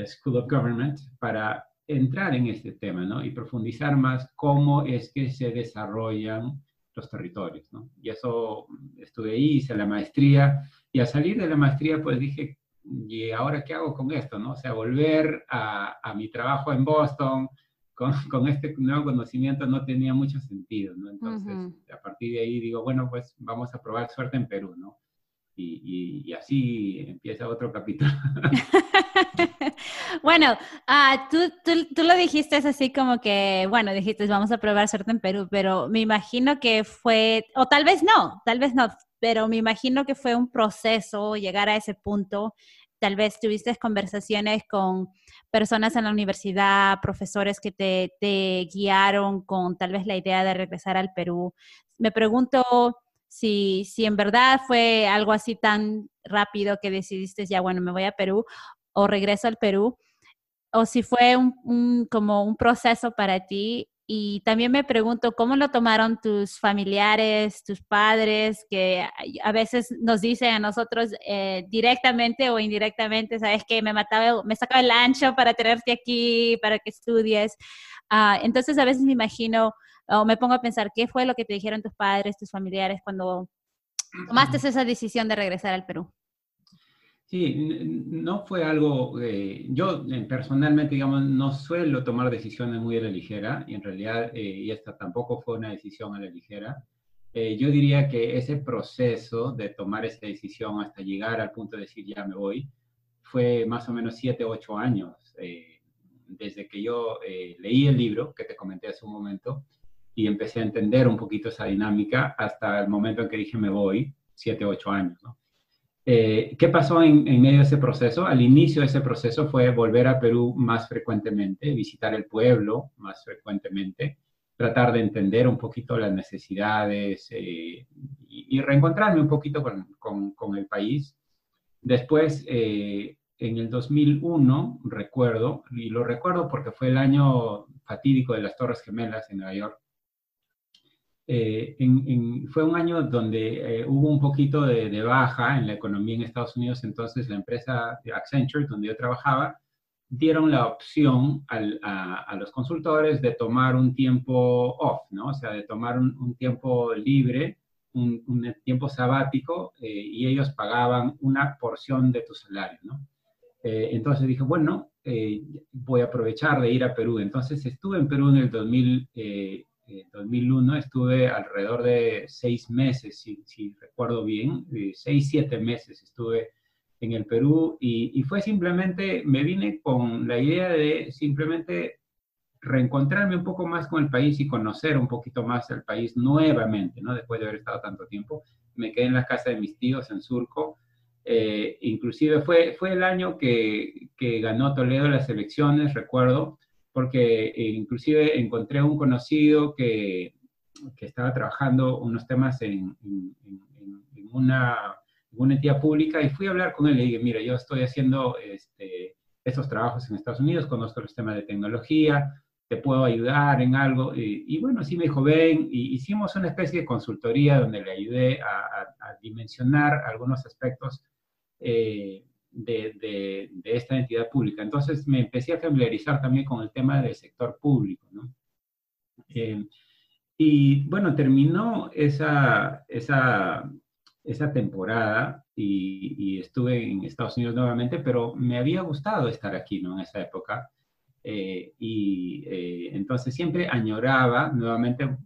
School of Government, para entrar en este tema, ¿no? Y profundizar más cómo es que se desarrollan los territorios, ¿no? Y eso estuve ahí, hice la maestría, y al salir de la maestría pues dije, ¿y ahora qué hago con esto, no? O sea, volver a, a mi trabajo en Boston, con, este nuevo conocimiento no tenía mucho sentido, ¿no? Entonces, a partir de ahí digo, bueno, pues vamos a probar suerte en Perú, ¿no? Y, así empieza otro capítulo. bueno, uh, tú, tú, tú, lo dijiste así como que, bueno, dijiste, vamos a probar suerte en Perú, pero me imagino que fue, o tal vez no, tal vez no, pero me imagino que fue un proceso llegar a ese punto tal vez tuviste conversaciones con personas en la universidad, profesores que te, guiaron con tal vez la idea de regresar al Perú. Me pregunto si, si en verdad fue algo así tan rápido que decidiste ya, bueno, me voy a Perú o regreso al Perú, o si fue como un proceso para ti. Y también me pregunto cómo lo tomaron tus familiares, tus padres, que a veces nos dicen a nosotros eh, directamente o indirectamente, sabes que me mataba, me sacaba el ancho para tenerte aquí, para que estudies. Ah, entonces a veces me imagino o me pongo a pensar qué fue lo que te dijeron tus padres, tus familiares cuando tomaste esa decisión de regresar al Perú. Sí, no fue algo, eh, yo eh, personalmente, digamos, no suelo tomar decisiones muy a la ligera, y en realidad, eh, y esta tampoco fue una decisión a la ligera. yo diría que ese proceso de tomar esa decisión hasta llegar al punto de decir ya me voy, fue más o menos siete, ocho años, desde que yo leí el libro que te comenté hace un momento y empecé a entender un poquito esa dinámica hasta el momento en que dije me voy, siete, ocho años, ¿no? Eh, ¿Qué pasó en, medio de ese proceso? Al inicio de ese proceso fue volver a Perú más frecuentemente, visitar el pueblo más frecuentemente, tratar de entender un poquito las necesidades eh, y, reencontrarme un poquito con, el país. Después, eh, en el 2001, recuerdo, y lo recuerdo porque fue el año fatídico de las Torres Gemelas en Nueva York, eh, fue un año donde eh, hubo un poquito de, baja en la economía en Estados Unidos, entonces la empresa Accenture, donde yo trabajaba, dieron la opción a, los consultores de tomar un tiempo off, ¿no? O sea, de tomar un, tiempo libre, un, tiempo sabático, eh, y ellos pagaban una porción de tu salario, ¿no? entonces dije, bueno, voy a aprovechar de ir a Perú. Entonces estuve en Perú en el 2000 en 2001 estuve alrededor de seis meses, si, recuerdo bien, eh, seis, siete meses estuve en el Perú y, fue simplemente, me vine con la idea de simplemente reencontrarme un poco más con el país y conocer un poquito más el país nuevamente, ¿no? Después de haber estado tanto tiempo. Me quedé en la casa de mis tíos en Surco. Eh, inclusive fue, fue el año que, que ganó Toledo las elecciones, recuerdo, porque eh, inclusive encontré un conocido que, estaba trabajando unos temas en, una, una, entidad pública y fui a hablar con él y le dije, mira, yo estoy haciendo este, estos trabajos en Estados Unidos, conozco los temas de tecnología, te puedo ayudar en algo. Y, bueno, sí me dijo, ven, y hicimos una especie de consultoría donde le ayudé a, dimensionar algunos aspectos eh, de, esta entidad pública. Entonces me empecé a familiarizar también con el tema del sector público. ¿no? Eh, y bueno, terminó esa, esa, esa temporada y, estuve en Estados Unidos nuevamente, pero me había gustado estar aquí, ¿no? En esa época. Eh, y eh, entonces siempre añoraba nuevamente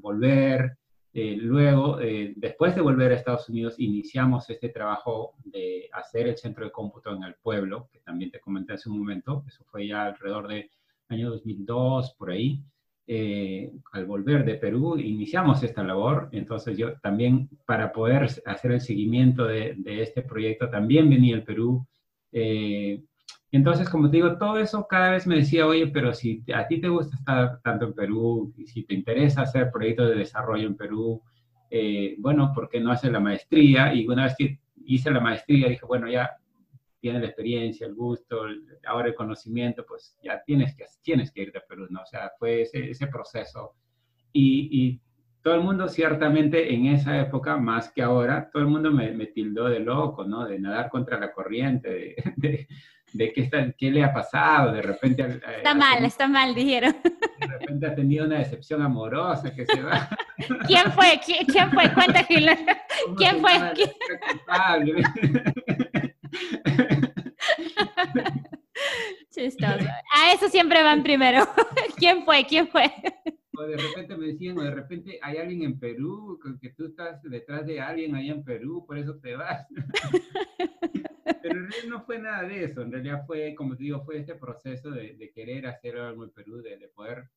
volver. Luego, después de volver a Estados Unidos, iniciamos este trabajo de hacer el centro de cómputo en el pueblo, que también te comenté hace un momento, eso fue ya alrededor de año 2002, por ahí. al volver de Perú, iniciamos esta labor, entonces yo también, para poder hacer el seguimiento de este proyecto, también venía al Perú, entonces, como te digo, todo eso cada vez me decía, oye, pero si a ti te gusta estar tanto en Perú, y si te interesa hacer proyectos de desarrollo en Perú, eh, bueno, ¿por qué no haces la maestría? Y una vez que hice la maestría, dije, bueno, ya tienes la experiencia, el gusto, ahora el conocimiento, pues ya tienes que, tienes que irte a Perú, ¿no? O sea, fue ese, ese proceso. Y, y, todo el mundo ciertamente en esa época, más que ahora, todo el mundo me, me tildó de loco, ¿no? De nadar contra la corriente, de, de de qué, está, qué le ha pasado, de repente... Eh, está mal, está mal, dijeron. De repente ha tenido una decepción amorosa que se va. ¿Quién fue? ¿Quién, fue? Cuenta, ¿Quién fue? ¿Quién? Chistoso. A eso siempre van primero. ¿Quién fue? ¿Quién fue? O de repente me decían, o de repente hay alguien en Perú, que tú estás detrás de alguien allá en Perú, por eso te vas. Pero en realidad no fue nada de eso, en realidad fue, como te digo, fue este proceso de, de querer hacer algo en Perú, de, de poder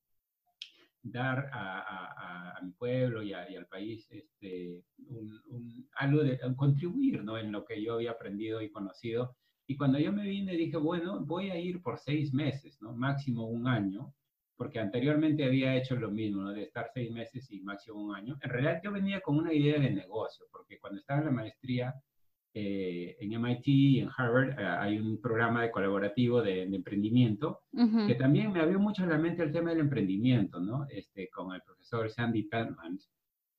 dar a, a, a, mi pueblo y, y, al país este, un, un, algo de contribuir ¿no? en lo que yo había aprendido y conocido. Y cuando yo me vine dije, bueno, voy a ir por seis meses, ¿no? máximo un año, porque anteriormente había hecho lo mismo, ¿no? de estar seis meses y máximo un año. En realidad yo venía con una idea de negocio, porque cuando estaba en la maestría eh, en MIT y en Harvard eh, hay un programa de colaborativo de, de emprendimiento que también me abrió mucho la mente el tema del emprendimiento, ¿no? Este, con el profesor Sandy Pentland,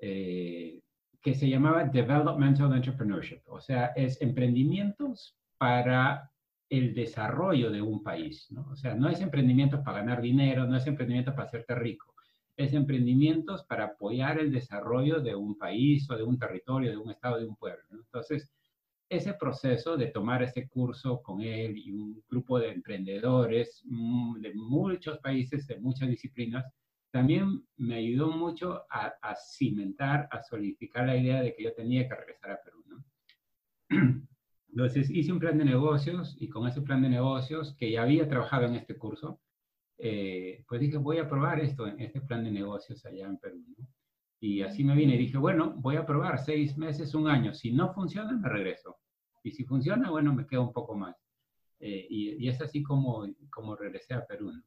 eh, que se llamaba Developmental Entrepreneurship, o sea, es emprendimientos para el desarrollo de un país, ¿no? O sea, no es emprendimientos para ganar dinero, no es emprendimiento para hacerte rico, es emprendimientos para apoyar el desarrollo de un país o de un territorio, de un estado, de un pueblo. ¿no? Entonces, ese proceso de tomar ese curso con él y un grupo de emprendedores mm, de muchos países, de muchas disciplinas, también me ayudó mucho a, a, cimentar, a solidificar la idea de que yo tenía que regresar a Perú. ¿no? Entonces hice un plan de negocios y con ese plan de negocios, que ya había trabajado en este curso, eh, pues dije, voy a probar esto, este plan de negocios allá en Perú. ¿no? Y así me vine y dije, bueno, voy a probar seis meses, un año. Si no funciona, me regreso. Y si funciona, bueno, me quedo un poco más. Eh, y, y, es así como, como regresé a Perú. ¿no?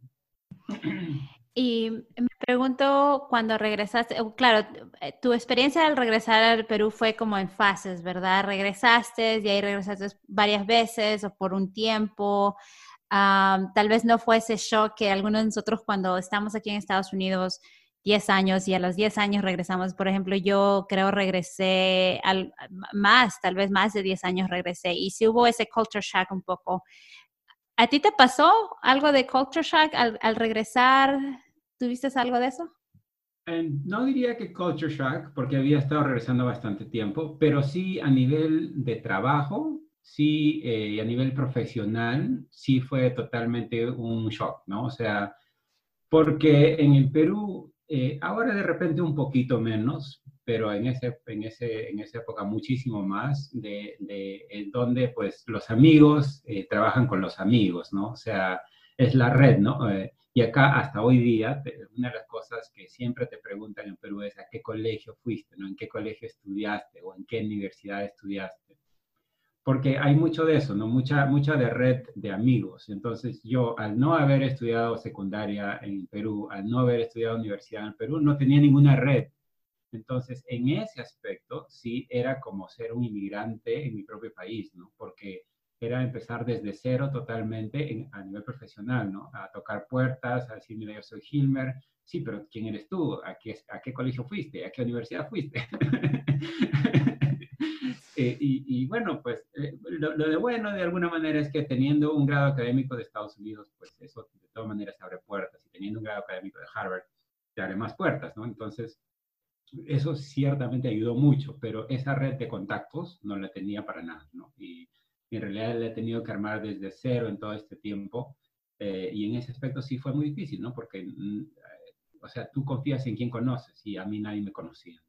Y me pregunto, cuando regresaste, claro, eh, tu experiencia al regresar al Perú fue como en fases, ¿verdad? Regresaste y ahí regresaste varias veces o por un tiempo. Um, tal vez no fue ese shock que algunos de nosotros cuando estamos aquí en Estados Unidos 10 años y a los 10 años regresamos. Por ejemplo, yo creo regresé al, más, tal vez más de 10 años regresé y si hubo ese culture shock un poco. ¿A ti te pasó algo de culture shock al, al regresar? ¿Tuviste algo de eso? no diría que culture shock, porque había estado regresando bastante tiempo, pero sí a nivel de trabajo, sí, eh, a nivel profesional, sí fue totalmente un shock, ¿no? O sea, porque en el Perú eh, ahora de repente un poquito menos, pero en, ese, en, ese, en esa época muchísimo más, de, de donde pues los amigos eh, trabajan con los amigos, ¿no? O sea, es la red, ¿no? Eh, y acá hasta hoy día, una de las cosas que siempre te preguntan en Perú es a qué colegio fuiste, ¿no? ¿En qué colegio estudiaste o en qué universidad estudiaste? porque hay mucho de eso, ¿no? Mucha, mucha de red de amigos. Entonces yo, al no haber estudiado secundaria en Perú, al no haber estudiado universidad en Perú, no tenía ninguna red. Entonces, en ese aspecto, sí era como ser un inmigrante en mi propio país, ¿no? Porque era empezar desde cero totalmente a nivel profesional, ¿no? A tocar puertas, a decir, mira, yo soy Hilmer, sí, pero ¿quién eres tú? ¿A qué, a qué colegio fuiste? ¿A qué universidad fuiste? Eh, y, bueno, pues eh, lo, de bueno de alguna manera es que teniendo un grado académico de Estados Unidos, pues eso de todas maneras abre puertas. Y teniendo un grado académico de Harvard, te abre más puertas, ¿no? Entonces, eso ciertamente ayudó mucho, pero esa red de contactos no la tenía para nada, ¿no? Y en realidad la he tenido que armar desde cero en todo este tiempo. Eh, y en ese aspecto sí fue muy difícil, ¿no? Porque, mm, o sea, tú confías en quien conoces y a mí nadie me conocía.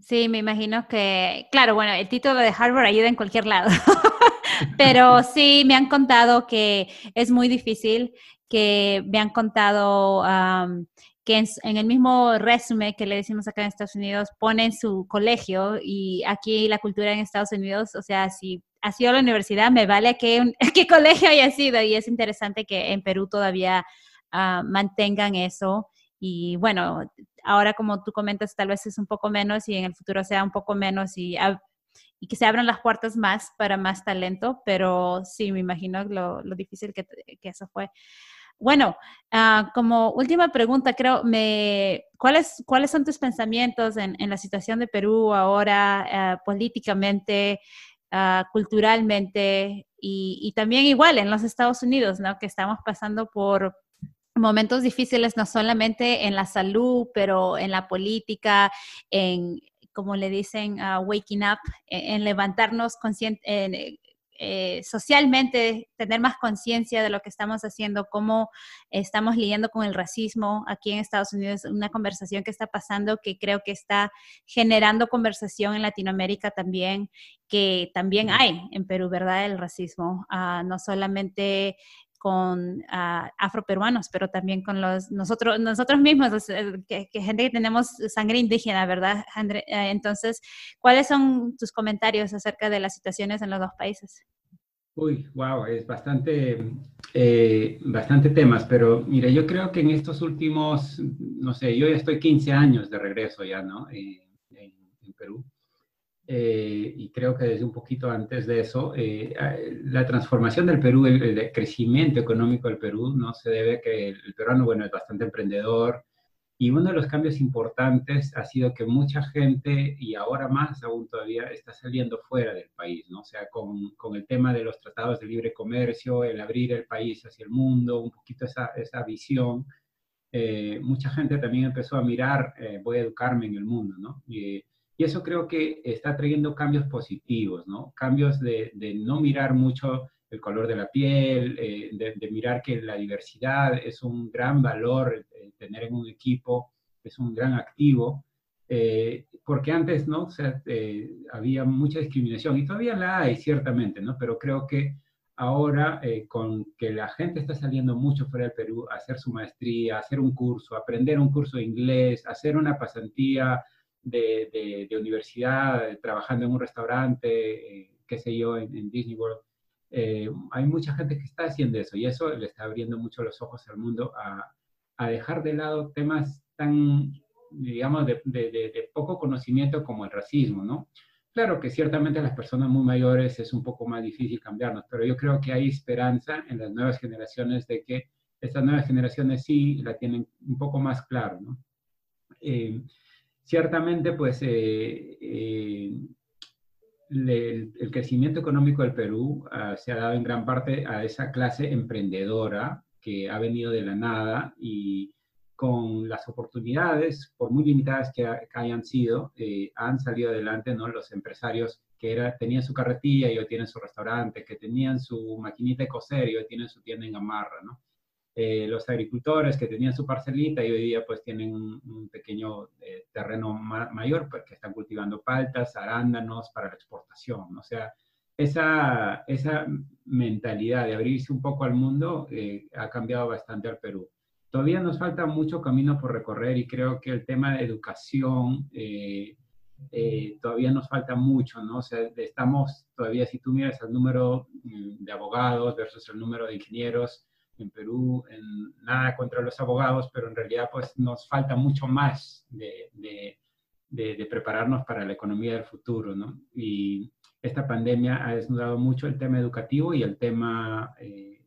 Sí, me imagino que, claro, bueno, el título de Harvard ayuda en cualquier lado, pero sí, me han contado que es muy difícil, que me han contado que en, el mismo resumen que le decimos acá en Estados Unidos, ponen su colegio y aquí la cultura en Estados Unidos, o sea, si ha sido la universidad, me vale qué, qué colegio haya sido y es interesante que en Perú todavía ah, mantengan eso. Y bueno, ahora como tú comentas, tal vez es un poco menos y en el futuro sea un poco menos y, y que se abran las puertas más para más talento, pero sí, me imagino lo, lo difícil que, que, eso fue. Bueno, uh, como última pregunta, creo, me, ¿cuáles, ¿cuáles son tus pensamientos en, la situación de Perú ahora, uh, políticamente, uh, culturalmente y, también igual en los Estados Unidos, ¿no? Que estamos pasando por momentos difíciles no solamente en la salud, pero en la política, en, como le dicen, waking up, en, en levantarnos consciente, en, eh, socialmente tener más conciencia de lo que estamos haciendo, cómo estamos lidiando con el racismo aquí en Estados Unidos, una conversación que está pasando que creo que está generando conversación en Latinoamérica también, que también hay en Perú, ¿verdad? El racismo, uh, no solamente con uh, afroperuanos, pero también con los nosotros nosotros mismos, eh, que, gente que tenemos sangre indígena, ¿verdad? Eh, entonces, ¿cuáles son tus comentarios acerca de las situaciones en los dos países? Uy, wow, es bastante, eh, bastante temas, pero mira, yo creo que en estos últimos, no sé, yo ya estoy 15 años de regreso ya, ¿no? en, en Perú. Eh, y creo que desde un poquito antes de eso, eh, la transformación del Perú, el, crecimiento económico del Perú, no se debe a que el, peruano, bueno, es bastante emprendedor, y uno de los cambios importantes ha sido que mucha gente, y ahora más aún todavía, está saliendo fuera del país, ¿no? O sea, con, con el tema de los tratados de libre comercio, el abrir el país hacia el mundo, un poquito esa, esa visión, eh, mucha gente también empezó a mirar, voy a educarme en el mundo, ¿no? Y eso creo que está trayendo cambios positivos, ¿no? Cambios de, no mirar mucho el color de la piel, eh, de, mirar que la diversidad es un gran valor, eh, tener en un equipo es un gran activo, eh, porque antes, ¿no? O sea, había mucha discriminación y todavía la hay, ciertamente, ¿no? Pero creo que ahora, con que la gente está saliendo mucho fuera del Perú a hacer su maestría, a hacer un curso, aprender un curso de inglés, hacer una pasantía, de, universidad, trabajando en un restaurante, eh, qué sé yo, en, Disney World. Eh, hay mucha gente que está haciendo eso y eso le está abriendo mucho los ojos al mundo a, dejar de lado temas tan, digamos, de, poco conocimiento como el racismo, ¿no? Claro que ciertamente a las personas muy mayores es un poco más difícil cambiarnos, pero yo creo que hay esperanza en las nuevas generaciones de que estas nuevas generaciones sí la tienen un poco más claro, ¿no? Eh, Ciertamente, pues eh, eh, el, crecimiento económico del Perú uh, se ha dado en gran parte a esa clase emprendedora que ha venido de la nada y con las oportunidades, por muy limitadas que, hayan sido, eh, han salido adelante ¿no? los empresarios que tenían su carretilla y hoy tienen su restaurante, que tenían su maquinita de coser y hoy tienen su tienda en Gamarra, ¿no? Eh, los agricultores que tenían su parcelita y hoy día pues tienen un, pequeño eh, terreno mayor porque están cultivando paltas, arándanos para la exportación. O sea, esa, esa mentalidad de abrirse un poco al mundo eh, ha cambiado bastante al Perú. Todavía nos falta mucho camino por recorrer y creo que el tema de educación eh, todavía nos falta mucho, ¿no? O sea, estamos todavía, si tú miras el número mm, de abogados versus el número de ingenieros en Perú, en, nada contra los abogados, pero en realidad pues nos falta mucho más de, de, de, prepararnos para la economía del futuro, ¿no? Y esta pandemia ha desnudado mucho el tema educativo y el tema eh,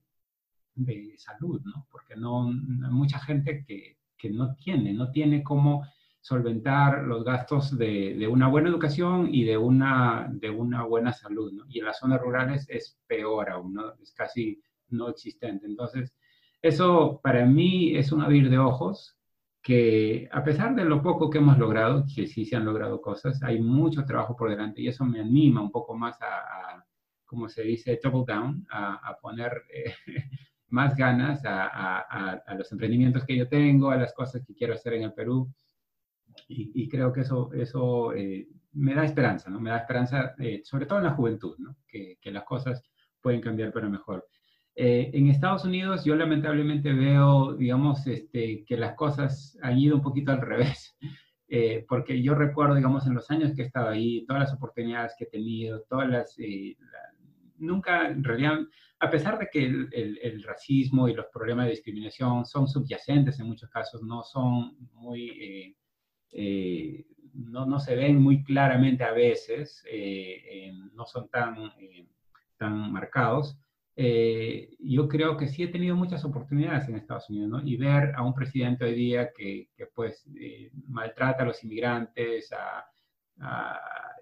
de salud, ¿no? Porque no, hay mucha gente que, que no tiene, no tiene cómo solventar los gastos de, de, una buena educación y de una, de una buena salud, ¿no? Y en las zonas rurales es peor aún, ¿no? Es casi no existente. Entonces, eso para mí es un abrir de ojos que a pesar de lo poco que hemos logrado, que sí se han logrado cosas, hay mucho trabajo por delante y eso me anima un poco más a, como se dice, double down, a, poner eh, más ganas a, los emprendimientos que yo tengo, a las cosas que quiero hacer en el Perú y, creo que eso, eso eh, me da esperanza, ¿no? Me da esperanza, eh, sobre todo en la juventud, ¿no? Que, las cosas pueden cambiar para mejor. Eh, en Estados Unidos yo lamentablemente veo, digamos, este, que las cosas han ido un poquito al revés, porque yo recuerdo, digamos, en los años que he estado ahí, todas las oportunidades que he tenido, todas las... nunca, en realidad, a pesar de que el, el, el, racismo y los problemas de discriminación son subyacentes en muchos casos, no son muy eh, no, no, se ven muy claramente a veces, eh, no son tan, eh, tan marcados. Yo creo que sí he tenido muchas oportunidades en Estados Unidos, ¿no? Y ver a un presidente hoy día que, que pues maltrata a los inmigrantes,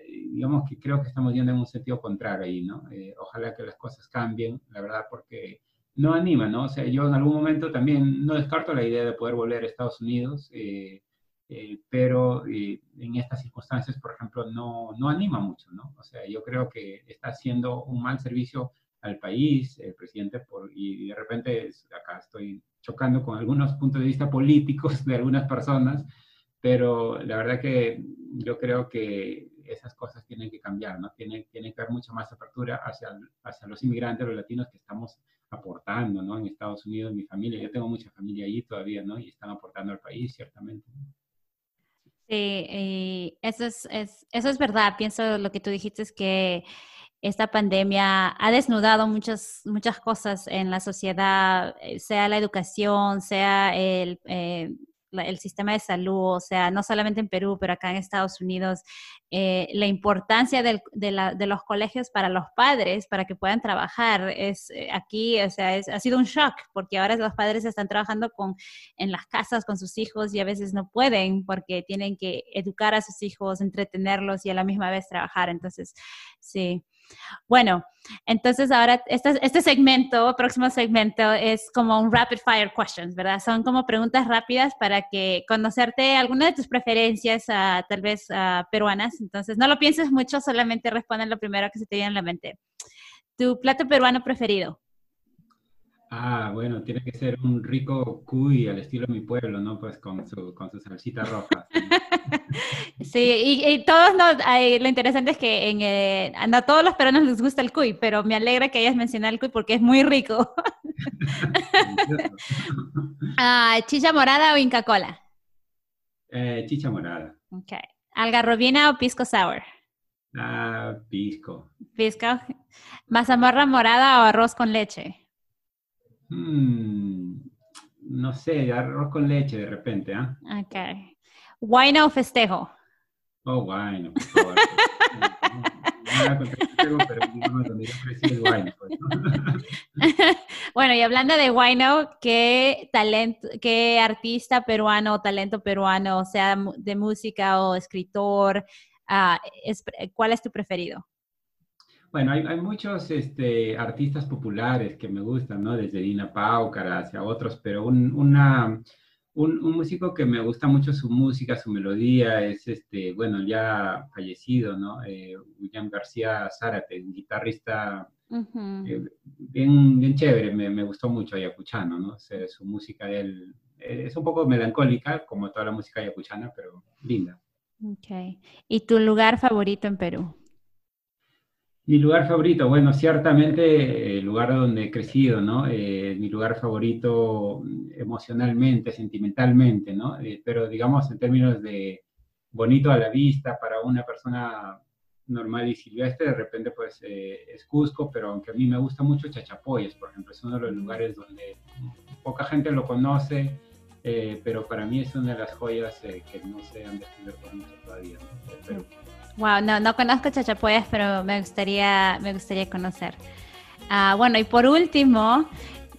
digamos que creo que estamos yendo en un sentido contrario ahí, ¿no? ojalá que las cosas cambien, la verdad, porque no anima, ¿no? O sea, yo en algún momento también no descarto la idea de poder volver a Estados Unidos. Eh, eh, pero eh, en estas circunstancias, por ejemplo, no, no anima mucho, ¿no? O sea, yo creo que está haciendo un mal servicio al país, el presidente, por, y de repente acá estoy chocando con algunos puntos de vista políticos de algunas personas, pero la verdad que yo creo que esas cosas tienen que cambiar, ¿no? Tiene, tiene que haber mucha más apertura hacia, hacia los inmigrantes, los latinos que estamos aportando, ¿no? En Estados Unidos, mi familia, yo tengo mucha familia allí todavía, ¿no? Y están aportando al país, ciertamente. Sí, eso es, eso es verdad. Pienso lo que tú dijiste es que esta pandemia ha desnudado muchas, muchas cosas en la sociedad, eh, sea la educación, sea el, eh, el sistema de salud, o sea, no solamente en Perú, pero acá en Estados Unidos, eh, la importancia de, los colegios para los padres, para que puedan trabajar, es eh, aquí, o sea, ha sido un shock, porque ahora los padres están trabajando con, en las casas con sus hijos y a veces no pueden porque tienen que educar a sus hijos, entretenerlos y a la misma vez trabajar. Entonces, sí. Bueno, entonces ahora este, este, segmento, próximo segmento, es como un rapid fire questions, ¿verdad? Son como preguntas rápidas para que conocerte alguna de tus preferencias, uh, tal vez uh, peruanas. Entonces, no lo pienses mucho, solamente responde lo primero que se te viene en la mente. ¿Tu plato peruano preferido? Ah, bueno, tiene que ser un rico cuy al estilo de mi pueblo, ¿no? Pues con su, con su salsita roja. y, todos nos, lo interesante es que en, eh, a todos los peruanos les gusta el cuy, pero me alegra que hayas mencionado el cuy porque es muy rico. ah, ¿Chicha morada o Inca Cola? Eh, chicha morada. Ok. ¿Algarrobina o pisco sour? Ah, pisco. Pisco. ¿Mazamorra morada o arroz con leche? Mm, no sé, arroz con leche de repente, ¿ah? Ok. ¿Wine o festejo? Oh, wine, por favor. bueno, y hablando de Wino, ¿qué talento, qué artista peruano o talento peruano, sea de música o escritor, uh, es, cuál es tu preferido? Bueno, hay, hay muchos este, artistas populares que me gustan, ¿no? Desde Dina Paucar hacia otros, pero un, una, un, un, músico que me gusta mucho su música, su melodía, es este, bueno, ya fallecido, ¿no? Eh, William García Zárate, un guitarrista eh, bien, bien chévere, me, me, gustó mucho ayacuchano, ¿no? Su música él, eh, es un poco melancólica, como toda la música ayacuchana, pero linda. Ok. ¿Y tu lugar favorito en Perú? Mi lugar favorito, bueno, ciertamente el lugar donde he crecido, ¿no? Eh, mi lugar favorito emocionalmente, sentimentalmente, ¿no? Eh, pero digamos en términos de, bonito a la vista para una persona normal y silvestre, de repente pues eh, es Cusco, pero aunque a mí me gusta mucho Chachapoyas, por ejemplo, es uno de los lugares donde poca gente lo conoce, eh, pero para mí es una de las joyas eh, que no se han descubierto mucho todavía. ¿no? Wow, no, no conozco Chachapoyas, pero me gustaría, me gustaría conocer. Ah, bueno, y por último,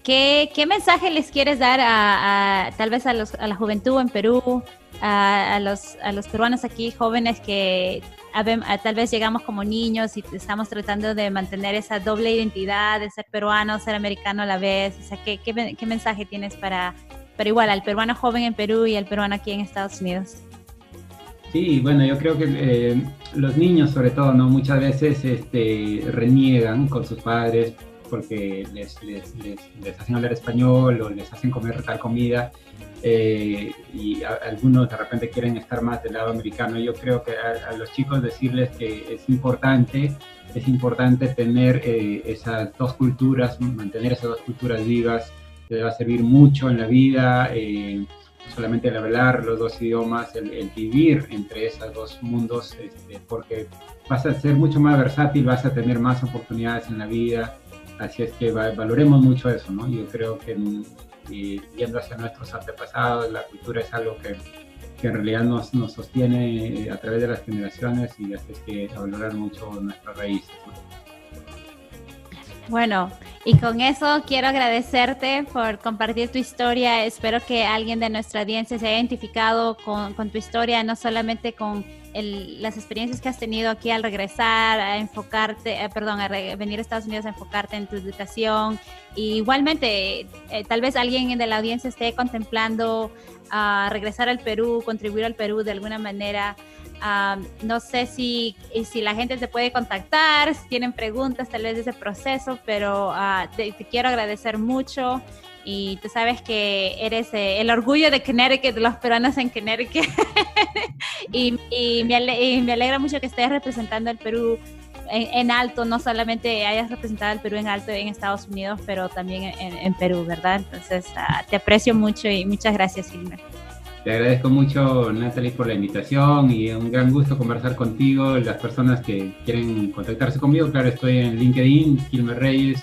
¿qué, ¿qué, mensaje les quieres dar a, tal vez a, los, a, la juventud en Perú, a, los, a los peruanos aquí jóvenes que tal vez llegamos como niños y estamos tratando de mantener esa doble identidad de ser peruano, ser americano a la vez? O sea, ¿qué, qué, mensaje tienes para, pero igual al peruano joven en Perú y al peruano aquí en Estados Unidos? Sí, bueno, yo creo que eh, los niños sobre todo, ¿no? Muchas veces este, reniegan con sus padres porque les, les, les, hacen hablar español o les hacen comer tal comida eh, y algunos de repente quieren estar más del lado americano. Yo creo que a, los chicos decirles que es importante, es importante tener eh, esas dos culturas, mantener esas dos culturas vivas, te va a servir mucho en la vida solamente el hablar los dos idiomas, el, vivir entre esos dos mundos, este, porque vas a ser mucho más versátil, vas a tener más oportunidades en la vida, así es que valoremos mucho eso, ¿no? Yo creo que viendo hacia nuestros antepasados, la cultura es algo que, que en realidad nos, nos, sostiene eh, a través de las generaciones y así es que valorar mucho nuestras raíces. Bueno, y con eso quiero agradecerte por compartir tu historia. Espero que alguien de nuestra audiencia se haya identificado con, tu historia, no solamente con las experiencias que has tenido aquí al regresar, a enfocarte, eh, perdón, a venir a Estados Unidos a enfocarte en tu educación. igualmente, eh, tal vez alguien de la audiencia esté contemplando ah, regresar al Perú, contribuir al Perú de alguna manera no sé si, si la gente te puede contactar, si tienen preguntas tal vez de ese proceso, pero ah, te, quiero agradecer mucho y tú sabes que eres eh, el orgullo de Connecticut, de los peruanos en Connecticut. y, y, me alegra mucho que estés representando al Perú en, alto, no solamente hayas representado al Perú en alto en Estados Unidos, pero también en, Perú, ¿verdad? Entonces, ah, te aprecio mucho y muchas gracias, Silmer. Te agradezco mucho, Natalie, por la invitación y un gran gusto conversar contigo. Las personas que quieren contactarse conmigo, claro, estoy en LinkedIn, Gilmer Reyes,